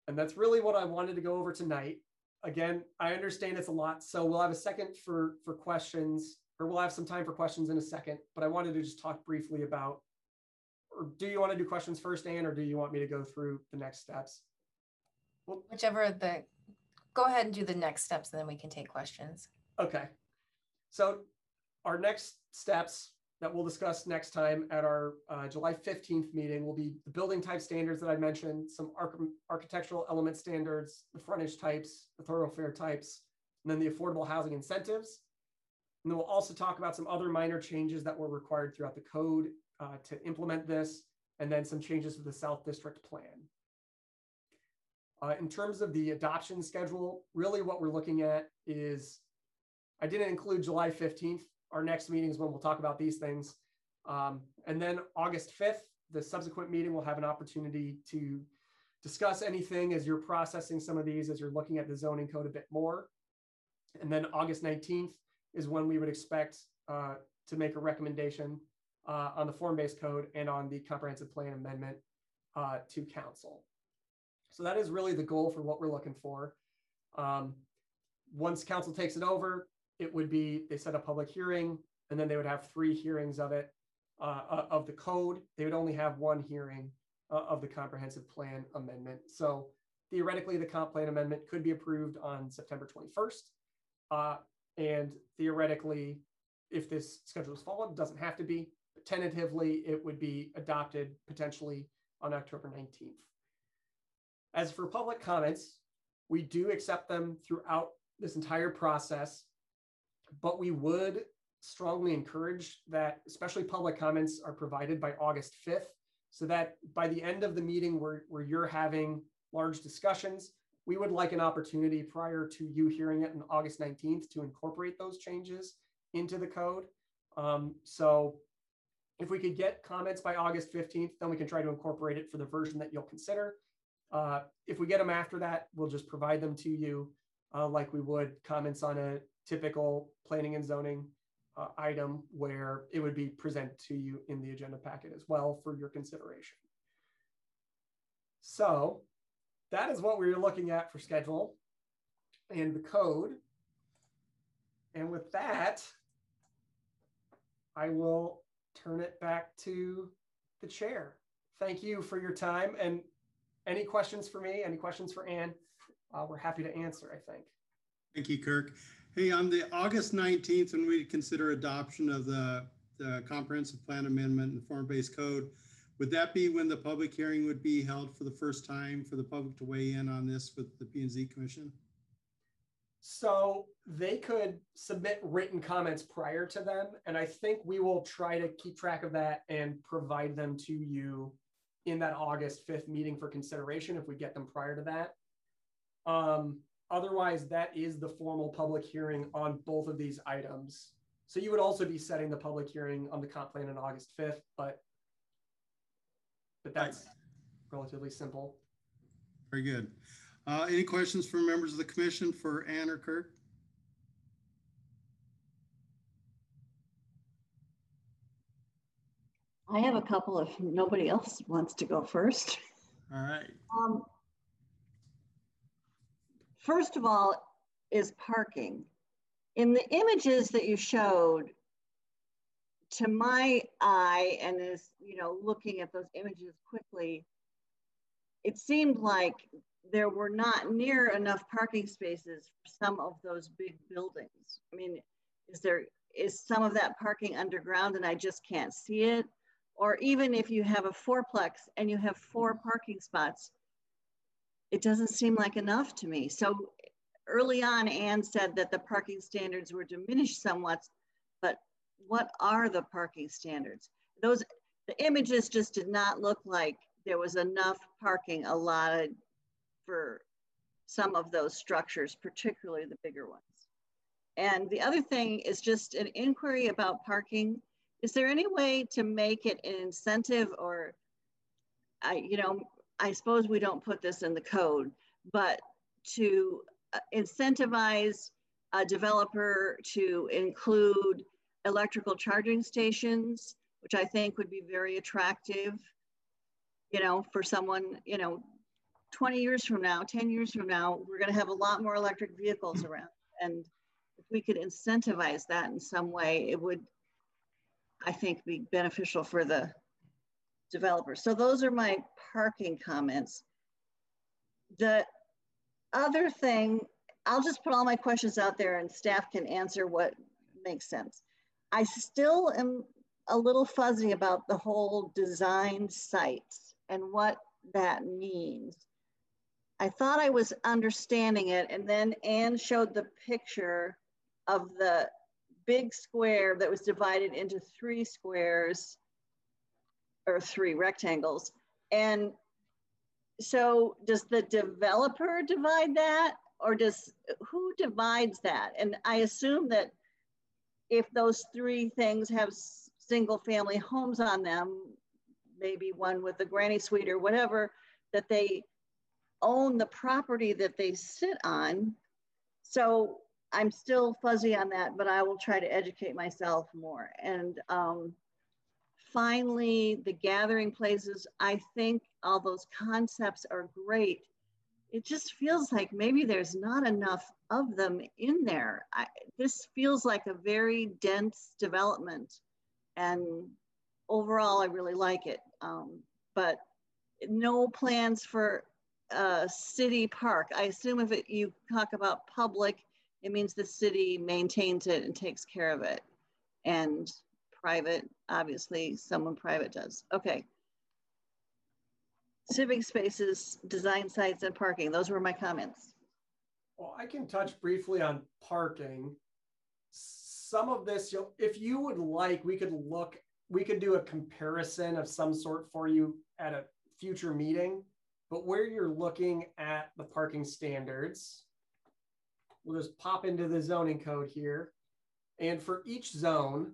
And that's really what I wanted to go over tonight. Again, I understand it's a lot, so we'll have a second for, for questions, or we'll have some time for questions in a second, but I wanted to just talk briefly about or do you want to do questions first, Anne, or do you want me to go through the next steps? Well, Whichever the, go ahead and do the next steps and then we can take questions. Okay. So our next steps that we'll discuss next time at our uh, July 15th meeting will be the building type standards that I mentioned, some arch architectural element standards, the frontage types, the thoroughfare types, and then the affordable housing incentives. And then we'll also talk about some other minor changes that were required throughout the code uh, to implement this, and then some changes to the South District plan. Uh, in terms of the adoption schedule, really what we're looking at is, I didn't include July 15th. Our next meeting is when we'll talk about these things. Um, and then August 5th, the subsequent meeting will have an opportunity to discuss anything as you're processing some of these, as you're looking at the zoning code a bit more. And then August 19th is when we would expect uh, to make a recommendation uh, on the form-based code and on the comprehensive plan amendment uh, to council. So that is really the goal for what we're looking for. Um, once council takes it over, it would be, they set a public hearing and then they would have three hearings of it, uh, uh of the code. They would only have one hearing uh, of the comprehensive plan amendment. So theoretically, the comp plan amendment could be approved on September 21st. Uh, and theoretically, if this schedule is followed, it doesn't have to be, tentatively, it would be adopted potentially on October 19th. As for public comments, we do accept them throughout this entire process, but we would strongly encourage that especially public comments are provided by August 5th so that by the end of the meeting where, where you're having large discussions, we would like an opportunity prior to you hearing it on August 19th to incorporate those changes into the code. Um, so if we could get comments by August 15th, then we can try to incorporate it for the version that you'll consider. Uh, if we get them after that, we'll just provide them to you uh, like we would comments on a typical planning and zoning uh, item where it would be presented to you in the agenda packet as well for your consideration. So that is what we are looking at for schedule and the code. And with that, I will turn it back to the chair. Thank you for your time. And any questions for me? Any questions for Anne? Uh, we're happy to answer, I think. Thank you, Kirk. Hey, on the August 19th, when we consider adoption of the, the comprehensive plan amendment and form-based code, Would that be when the public hearing would be held for the first time for the public to weigh in on this with the P and Z Commission? So they could submit written comments prior to them, and I think we will try to keep track of that and provide them to you in that August 5th meeting for consideration if we get them prior to that. Um, otherwise, that is the formal public hearing on both of these items. So you would also be setting the public hearing on the comp plan on August 5th, but but that's relatively simple. Very good. Uh, any questions from members of the commission for Anne or Kirk? I have a couple if nobody else wants to go first. All right. Um, first of all, is parking. In the images that you showed, to my eye, and as you know, looking at those images quickly, it seemed like there were not near enough parking spaces for some of those big buildings. I mean, is there is some of that parking underground and I just can't see it? Or even if you have a fourplex and you have four parking spots, it doesn't seem like enough to me. So early on, Anne said that the parking standards were diminished somewhat, but what are the parking standards? Those the images just did not look like there was enough parking allotted for some of those structures, particularly the bigger ones. And the other thing is just an inquiry about parking. Is there any way to make it an incentive or, I, you know, I suppose we don't put this in the code, but to uh, incentivize a developer to include electrical charging stations, which I think would be very attractive, you know, for someone, you know, 20 years from now, 10 years from now, we're going to have a lot more electric vehicles around. And if we could incentivize that in some way, it would, I think, be beneficial for the developers. So those are my parking comments. The other thing, I'll just put all my questions out there and staff can answer what makes sense. I still am a little fuzzy about the whole design sites and what that means. I thought I was understanding it. And then Anne showed the picture of the big square that was divided into three squares or three rectangles. And so does the developer divide that or does who divides that? And I assume that if those three things have single family homes on them, maybe one with a granny suite or whatever, that they own the property that they sit on. So I'm still fuzzy on that, but I will try to educate myself more. And um, finally, the gathering places, I think all those concepts are great. It just feels like maybe there's not enough of them in there. I, this feels like a very dense development. And overall, I really like it. Um, but no plans for a city park. I assume if it, you talk about public, it means the city maintains it and takes care of it. And private, obviously someone private does. Okay. Civic spaces, design sites and parking. Those were my comments. Well, I can touch briefly on parking. Some of this, you'll, if you would like, we could look, we could do a comparison of some sort for you at a future meeting. But where you're looking at the parking standards, we'll just pop into the zoning code here. And for each zone,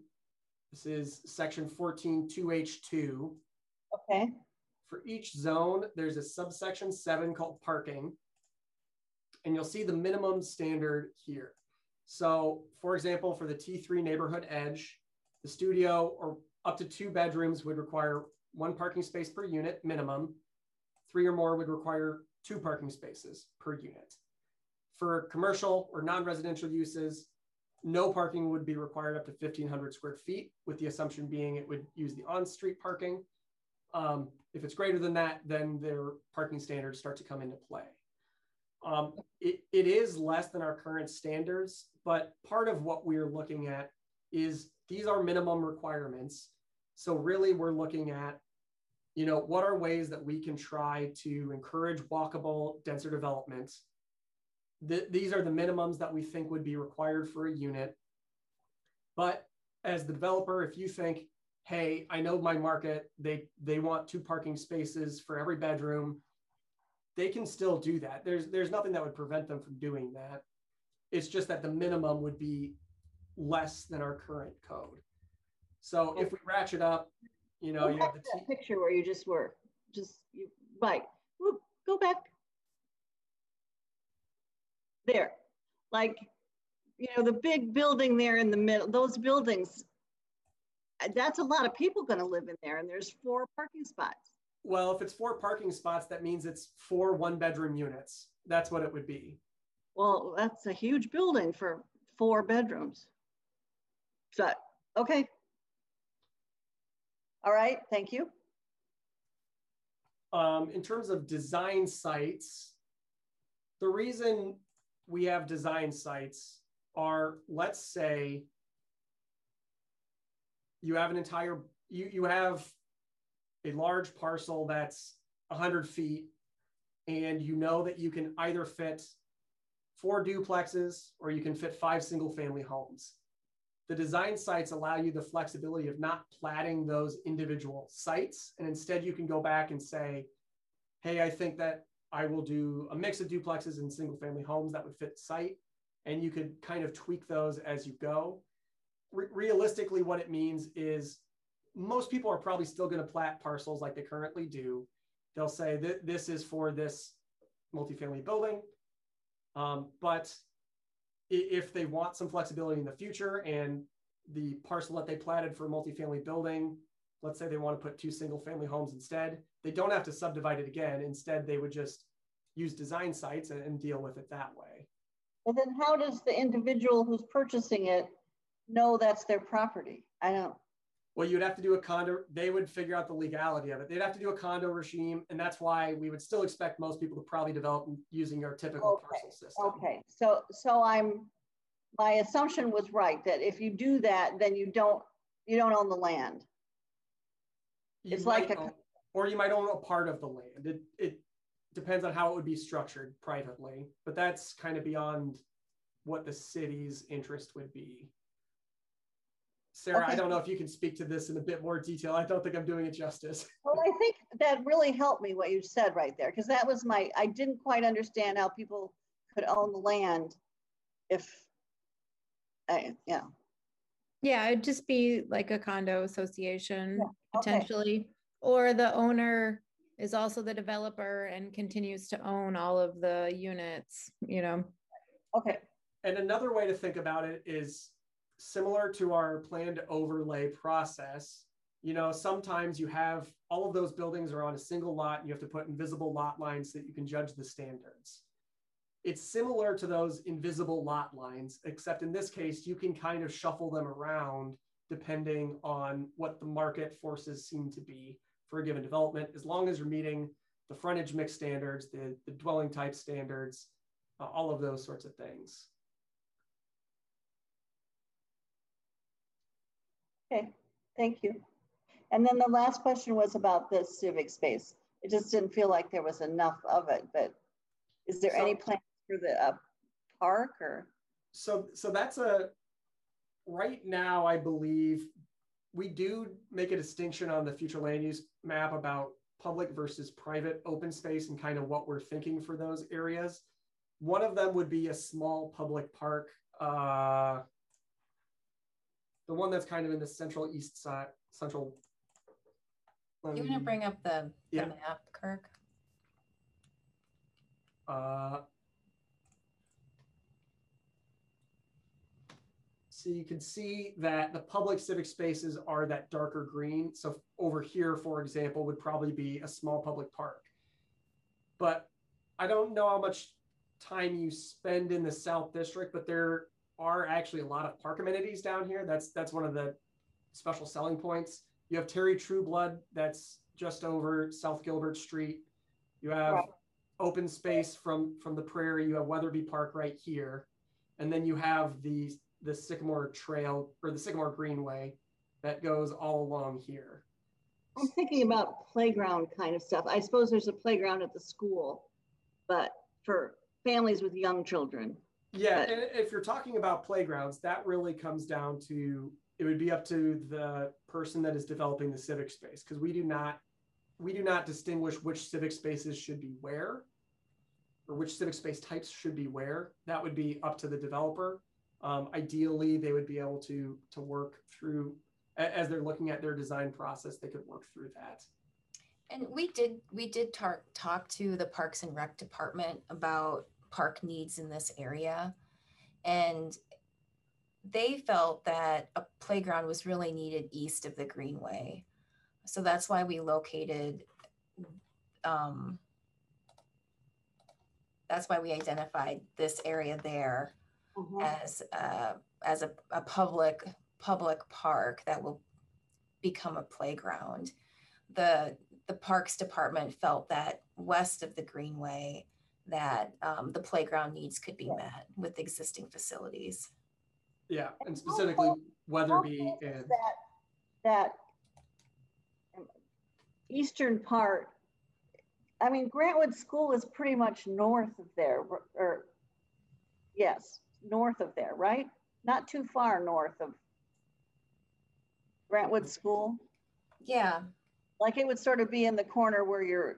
this is section 14.2H2. Okay. For each zone, there's a subsection seven called parking. And you'll see the minimum standard here. So for example, for the T3 neighborhood edge, the studio or up to two bedrooms would require one parking space per unit minimum. Three or more would require two parking spaces per unit. For commercial or non-residential uses, no parking would be required up to 1500 square feet with the assumption being it would use the on-street parking. Um, if it's greater than that, then their parking standards start to come into play. Um, it, it is less than our current standards, but part of what we're looking at is these are minimum requirements. So really we're looking at you know, what are ways that we can try to encourage walkable, denser development? Th- these are the minimums that we think would be required for a unit. But as the developer, if you think, hey, I know my market, they they want two parking spaces for every bedroom, they can still do that. There's there's nothing that would prevent them from doing that. It's just that the minimum would be less than our current code. So if we ratchet up, you know, you have the that picture where you just were, just, you, right, Whoop, go back. There, like, you know, the big building there in the middle, those buildings, uh, that's a lot of people gonna live in there and there's four parking spots. Well, if it's four parking spots, that means it's four one bedroom units. That's what it would be. Well, that's a huge building for four bedrooms. So, okay. All right, thank you. Um, in terms of design sites, the reason we have design sites are, let's say, you have an entire, you, you have a large parcel that's 100 feet, and you know that you can either fit four duplexes or you can fit five single family homes. The design sites allow you the flexibility of not platting those individual sites. And instead, you can go back and say, hey, I think that I will do a mix of duplexes and single family homes that would fit site. And you could kind of tweak those as you go. Re- realistically, what it means is most people are probably still going to plat parcels like they currently do. They'll say that this is for this multifamily building. Um, but if they want some flexibility in the future and the parcel that they platted for multifamily building, let's say they want to put two single family homes instead, they don't have to subdivide it again. Instead, they would just use design sites and, and deal with it that way. And then how does the individual who's purchasing it know that's their property? I don't. Well, you'd have to do a condo. They would figure out the legality of it. They'd have to do a condo regime, and that's why we would still expect most people to probably develop using our typical Okay, parcel system. Okay, so, so I'm, my assumption was right, that if you do that, then you don't, you don't own the land. You It's like a- or you might own a part of the land. It, it depends on how it would be structured privately, but that's kind of beyond what the city's interest would be. Sarah, I don't know if you can speak to this in a bit more detail. I don't think I'm doing it justice. Well, I think that really helped me what you said right there, because that was my, I didn't quite understand how people could own the land if, I, yeah, Yeah, it'd just be like a condo association okay. potentially, or the owner is also the developer and continues to own all of the units, you know? okay, And another way to think about it is similar to our planned overlay process. You know, sometimes you have all of those buildings are on a single lot and you have to put invisible lot lines so that you can judge the standards. It's similar to those invisible lot lines, except in this case, you can kind of shuffle them around depending on what the market forces seem to be for a given development, as long as you're meeting the frontage mix standards, the, the dwelling type standards, uh, all of those sorts of things. okay, thank you. And then the last question was about the civic space. It just didn't feel like there was enough of it, but is there any plan for the uh, park or? so so that's a right now i believe we do make a distinction on the future land use map about public versus private open space and kind of what we're thinking for those areas one of them would be a small public park uh the one that's kind of in the central east side central let You want to bring up the, the Yeah. map, Kirk? Uh, so you can see that the public civic spaces are that darker green. So over here, for example, would probably be a small public park. But I don't know how much time you spend in the South District, but there are actually a lot of park amenities down here. That's that's one of the special selling points. You have Terry Trueblood, that's just over South Gilbert Street. You have Right. open space from from the prairie. You have Weatherby Park right here, and then you have the the Sycamore Trail or the Sycamore Greenway that goes all along here. I'm thinking about playground kind of stuff. I suppose there's a playground at the school, but for families with young children. Yeah, and if you're talking about playgrounds, that really comes down to it would be up to the person that is developing the civic space because we do not we do not distinguish which civic spaces should be where or which civic space types should be where. That would be up to the developer. Um, ideally, they would be able to to work through as they're looking at their design process. They could work through that. And we did we did tar- talk to the Parks and Rec department about park needs in this area. And they felt that a playground was really needed east of the Greenway. So that's why we located, um, that's why we identified this area there Mhm. as, uh, as a, a public, public park that will become a playground. The, the Parks Department felt that west of the Greenway, that um, the playground needs could be met with existing facilities. Yeah, and specifically Weatherby and That, that eastern part, I mean, Grant Wood School is pretty much north of there, or- or, yes, north of there, right? Not too far north of Grant Wood School. Yeah, Like it would sort of be in the corner where your,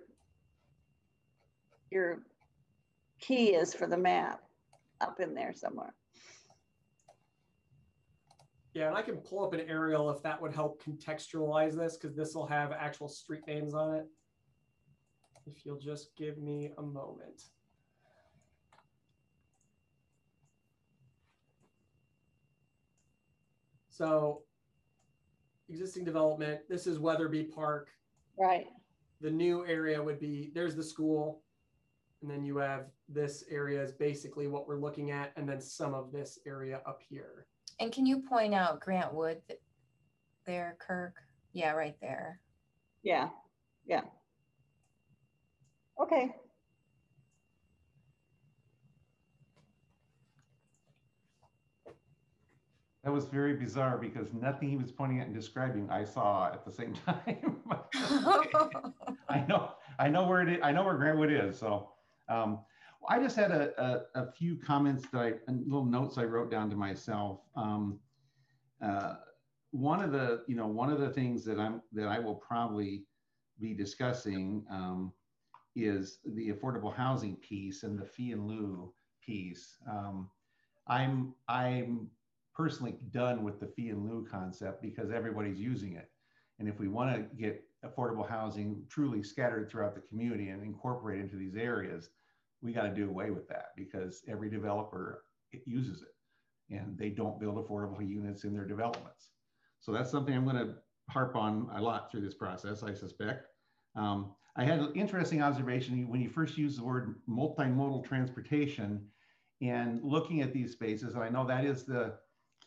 your key is for the map, up in there somewhere. Yeah, and I can pull up an aerial if that would help contextualize this, because this will have actual street names on it. If you'll just give me a moment. So, existing development, this is Weatherby Park. Right. The new area would be, there's the school. And then you have this area is basically what we're looking at, and then some of this area up here. and can you point out Grant Wood there, Kirk? Yeah, right there. Yeah, yeah. Okay. That was very bizarre because nothing he was pointing at and describing I saw at the same time. I know, I know where it is. I know where Grant Wood is. So um, I just had a, a, a few comments that I, and little notes I wrote down to myself. Um, uh, one of the, you know, one of the things that I'm, that I will probably be discussing um, is the affordable housing piece and the fee and lieu piece. Um, I'm, I'm personally done with the fee and lieu concept because everybody's using it. And if we want to get affordable housing truly scattered throughout the community and incorporate into these areas, we got to do away with that because every developer uses it and they don't build affordable units in their developments. So that's something I'm going to harp on a lot through this process, I suspect. Um, I had an interesting observation when you first used the word multimodal transportation and looking at these spaces, and I know that is the,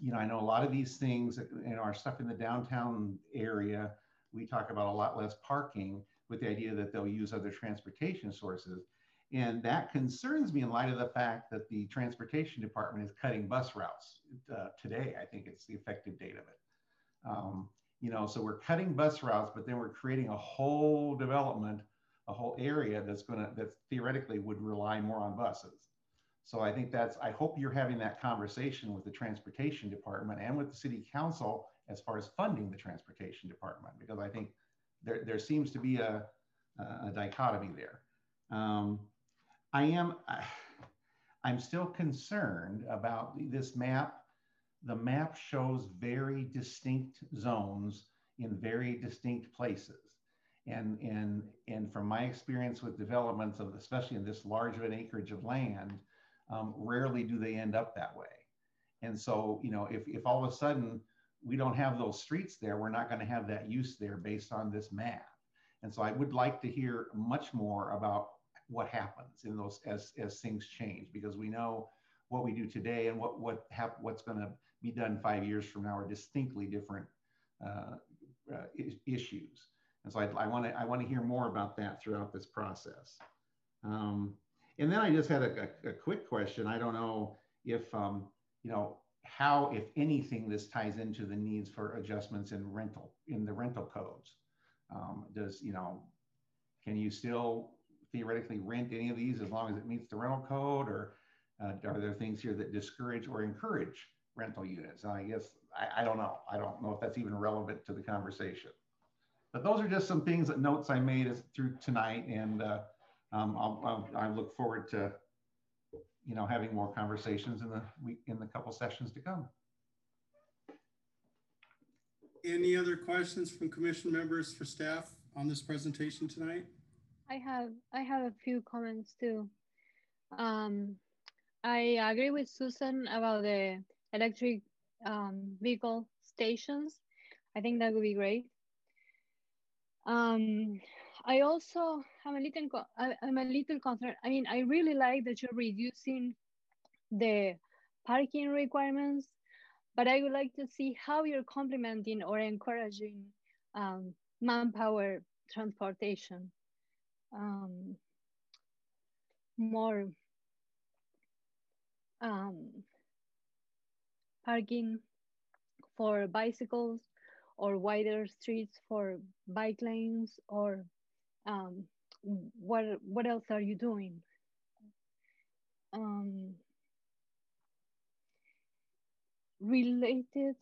you know, I know a lot of these things in our stuff in the downtown area, we talk about a lot less parking with the idea that they'll use other transportation sources. And that concerns me in light of the fact that the transportation department is cutting bus routes uh, today. I think it's the effective date of it. Um, you know, so we're cutting bus routes, but then we're creating a whole development, a whole area that's going to, that theoretically would rely more on buses. So I think that's, I hope you're having that conversation with the transportation department and with the city council as far as funding the transportation department, because I think there, there seems to be a, a dichotomy there. Um, I am, I'm still concerned about this map. The map shows very distinct zones in very distinct places. And, and, and from my experience with developments of, especially in this large of an acreage of land, um, rarely do they end up that way. And so, you know, if, if all of a sudden we don't have those streets there, we're not going to have that use there based on this map. And so I would like to hear much more about what happens in those as, as things change, because we know what we do today and what, what hap- what's going to be done five years from now are distinctly different uh, uh, issues. And so I, want to I want to hear more about that throughout this process. Um, and then I just had a, a, a quick question. I don't know if, um, you know, how, if anything, this ties into the needs for adjustments in rental, in the rental codes. Um, does, you know, can you still theoretically rent any of these as long as it meets the rental code or uh, are there things here that discourage or encourage rental units? And I guess, I, I don't know. I don't know if that's even relevant to the conversation. But those are just some things that notes I made as, through tonight. And uh, um, I'll, I'll, I look forward to, you know, having more conversations in the week, in the couple sessions to come. Any other questions from commission members for staff on this presentation tonight? I have I have a few comments too. Um, I agree with Susan about the electric um, vehicle stations. I think that would be great. Um, I also am a little I'm a little concerned. I mean, I really like that you're reducing the parking requirements, but I would like to see how you're complementing or encouraging um, manpower transportation. Um, more um, parking for bicycles or wider streets for bike lanes or um, what what else are you doing? Um, related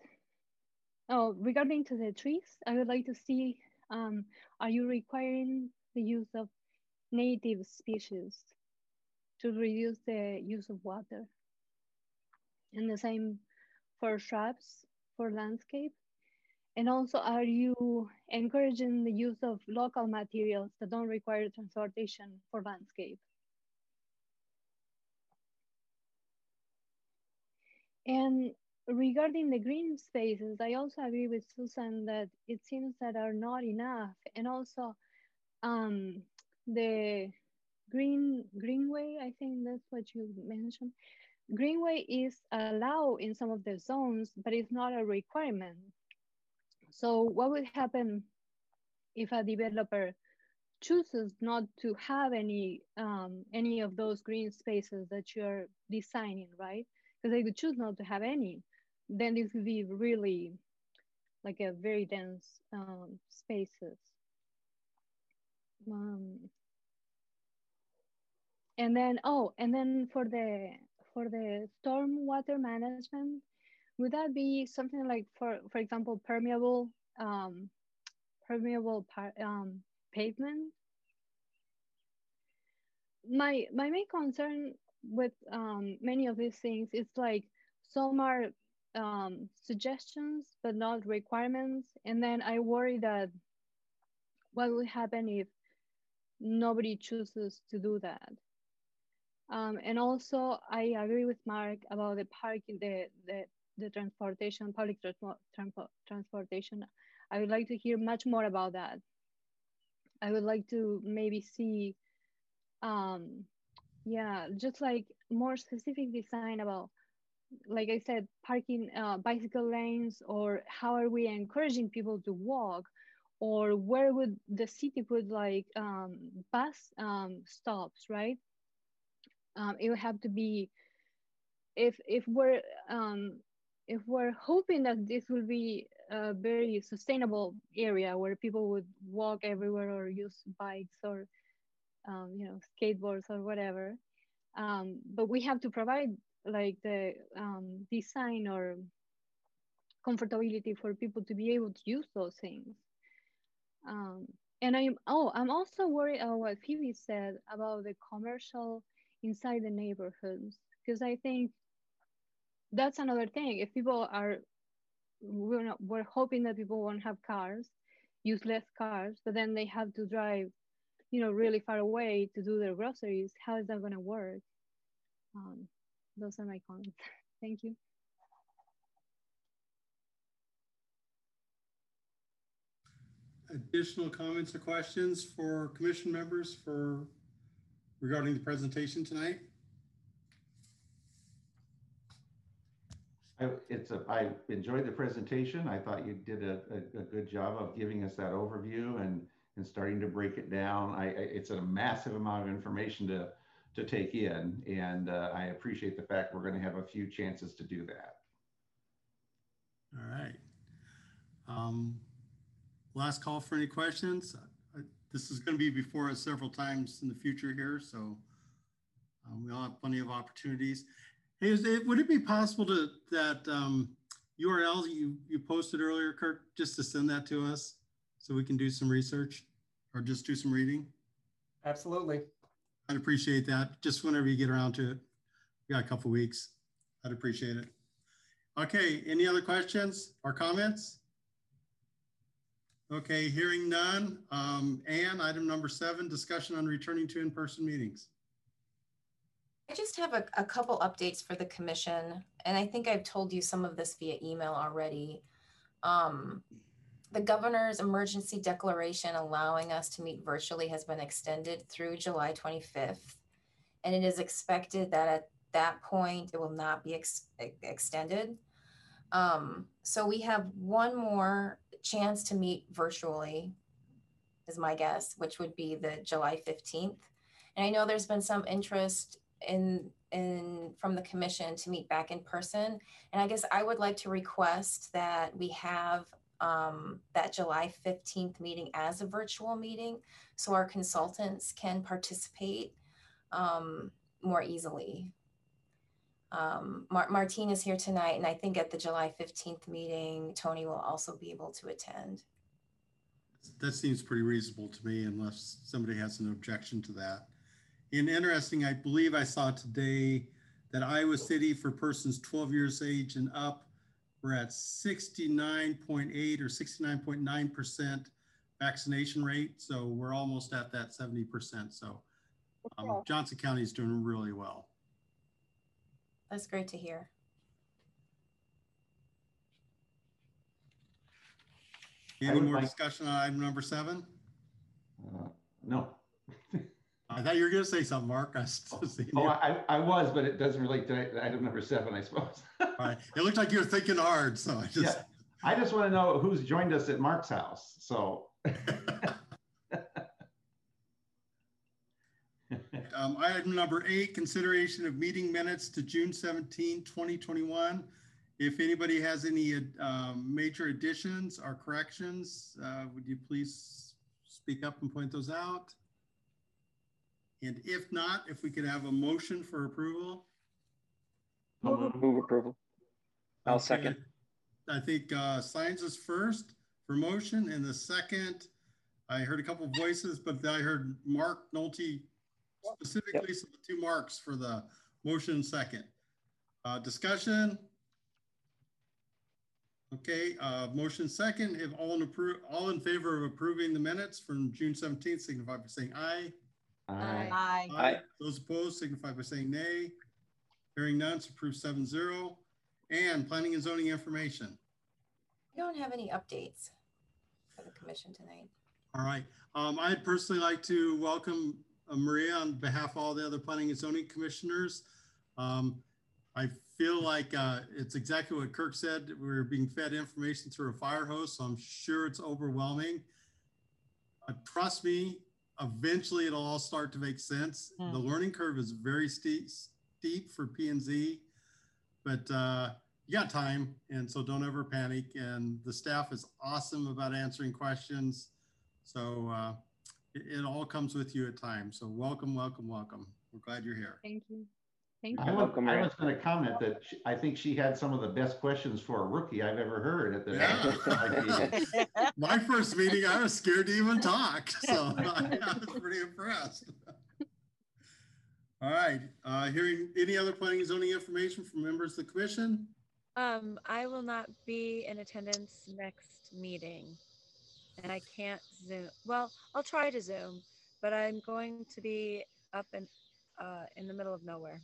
oh regarding to the trees i would like to see um, are you requiring the use of native species to reduce the use of water? And the same for shrubs for landscape and also, are you encouraging the use of local materials that don't require transportation for landscape? And regarding the green spaces, I also agree with Susan that it seems that are not enough. And also um, the green greenway, I think that's what you mentioned. Greenway is allowed in some of the zones, but it's not a requirement. So what would happen if a developer chooses not to have any um, any of those green spaces that you're designing, right? Because they could choose not to have any. Then this would be really like a very dense um, spaces. Um, and then oh, and then for the for the storm water management, would that be something like, for for example, permeable um, permeable um, pavement? My my main concern with um, many of these things is like some are um, suggestions but not requirements, and then I worry that what will happen if nobody chooses to do that. Um, and also, I agree with Mark about the parking, the, the the transportation, public transportation. I would like to hear much more about that. I would like to maybe see, um, yeah, just like more specific design about, like I said, parking uh, bicycle lanes or how are we encouraging people to walk or where would the city put like um, bus um, stops, right? Um, it would have to be if if we're um, if we're hoping that this will be a very sustainable area where people would walk everywhere or use bikes or um, you know skateboards or whatever um, but we have to provide like the um, design or comfortability for people to be able to use those things. Um, and i'm oh i'm also worried about what phoebe said about the commercial inside the neighborhoods because i think that's another thing. If people are, we're, not, we're hoping that people won't have cars, use less cars, but then they have to drive, you know, really far away to do their groceries. How is that going to work? Um, those are my comments. Thank you. Additional comments or questions for commission members for regarding the presentation tonight? I, it's a, I enjoyed the presentation. I thought you did a, a, a, good job of giving us that overview and, and starting to break it down. I, I it's a massive amount of information to, to take in. And uh, I appreciate the fact we're going to have a few chances to do that. All right. Um, last call for any questions. I- This is going to be before us several times in the future here, so um, we all have plenty of opportunities. Hey, is it, would it be possible to, that um, URL you, you posted earlier, Kirk, just to send that to us so we can do some research or just do some reading? Absolutely. I'd appreciate that. Just whenever you get around to it. We got a couple weeks. I'd appreciate it. Okay, any other questions or comments? Okay, hearing none. Um, Ann, item number seven, discussion on returning to in-person meetings. I just have a, a couple updates for the commission, and I think I've told you some of this via email already. Um, the governor's emergency declaration allowing us to meet virtually has been extended through July 25th. And it is expected that at that point, it will not be ex- extended. Um, so we have one more chance to meet virtually, is my guess, which would be the July 15th. And I know there's been some interest in in from the commission to meet back in person. And I guess I would like to request that we have um, that July 15th meeting as a virtual meeting so our consultants can participate um, more easily. Um, Mar- Martine is here tonight, and I think at the July 15th meeting, Tony will also be able to attend. That seems pretty reasonable to me unless somebody has an objection to that. And interesting, I believe I saw today that Iowa City for persons 12 years age and up, we're at 69.8 or 69.9% vaccination rate. So we're almost at that 70%. So um, Johnson County is doing really well. That's great to hear. Any more like- discussion on item number seven? Uh, No. I thought you were going to say something, Mark. I still Oh. I, I was, but it doesn't relate to item number seven, I suppose. All right. It looked like you were thinking hard, so I just. Yeah. I just want to know who's joined us at Mark's house, so. Um, item number eight, consideration of meeting minutes to June 17, 2021. If anybody has any um, major additions or corrections, uh, would you please speak up and point those out? And if not, if we could have a motion for approval? Move approval. I'll Okay, second. I think uh, Signs is first for motion, and the second, I heard a couple voices, but I heard Mark Nolte specifically, so the two marks for the motion second. Uh, discussion? Okay, uh, motion second, if all in approve, all in favor of approving the minutes from June 17th, signify by saying aye. Aye. Aye. Aye. Those opposed signify by saying nay. Hearing none, it's approved seven zero. And planning and zoning information. We don't have any updates for the commission tonight. All right. Um, I'd personally like to welcome uh, Maria on behalf of all the other planning and zoning commissioners. Um, I feel like uh, it's exactly what Kirk said. We're being fed information through a fire hose, so I'm sure it's overwhelming. Uh, trust me, eventually it'll all start to make sense. Hmm. The learning curve is very steep, steep for P and Z, but uh, you got time, and so don't ever panic. And the staff is awesome about answering questions. So uh, it, it all comes with you at times. So welcome, welcome, welcome. We're glad you're here. Thank you. Thank I you. was, I Maria. was going to comment that she- I think she had some of the best questions for a rookie I've ever heard at the. Yeah. My first meeting, I was scared to even talk. So I was pretty impressed. All right, uh, hearing any other planning and zoning information from members of the commission? Um, I will not be in attendance next meeting. And I can't Zoom. Well, I'll try to Zoom, but I'm going to be up in uh, in the middle of nowhere.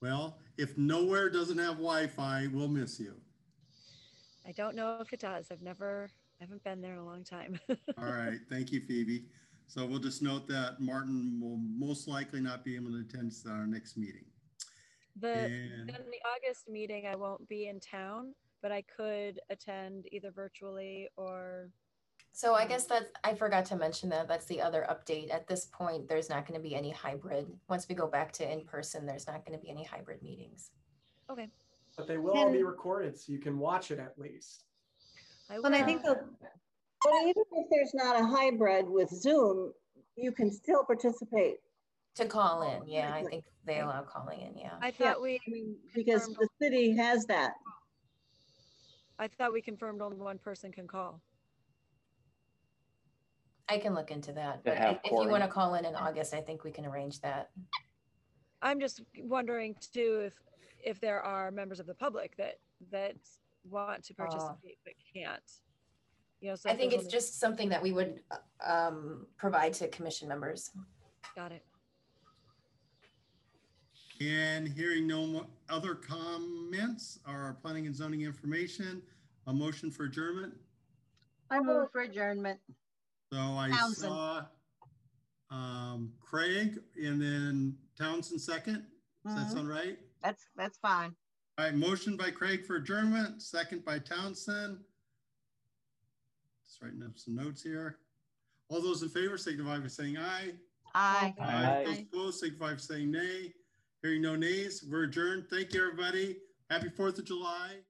Well, if nowhere doesn't have Wi-Fi, we'll miss you. I don't know if it does. I've never, I haven't been there in a long time. All right, thank you, Phoebe. So we'll just note that Martin will most likely not be able to attend our next meeting. The And- then the August meeting, I won't be in town, but I could attend either virtually or So I mm. guess that's, I forgot to mention that, that's the other update. At this point, there's not going to be any hybrid. Once we go back to in-person, there's not going to be any hybrid meetings. okay. But they will all be recorded, so you can watch it at least. I will. And I think the But even if there's not a hybrid with Zoom, you can still participate. To call in, yeah, I think they allow calling in, yeah. I Yeah, thought we, I mean, Because confirmed the city has that. I thought we confirmed only one person can call. I can look into that, but have if if you want to call in in August, I think we can arrange that. I'm just wondering too, if, if there are members of the public that, that want to participate but can't. You know, so I if think there's it's only- just something that we would um, provide to commission members. Got it. And hearing no mo- other comments or planning and zoning information, a motion for adjournment. I move for adjournment. So I Townsend. saw um, Craig and then Townsend second. Does that Mhm. sound right? That's, that's fine. All right, motion by Craig for adjournment, second by Townsend. Just writing up some notes here. All those in favor signify by saying aye. Aye. Aye. Those opposed signify by saying nay. Hearing no nays, we're adjourned. Thank you, everybody. Happy Fourth of July.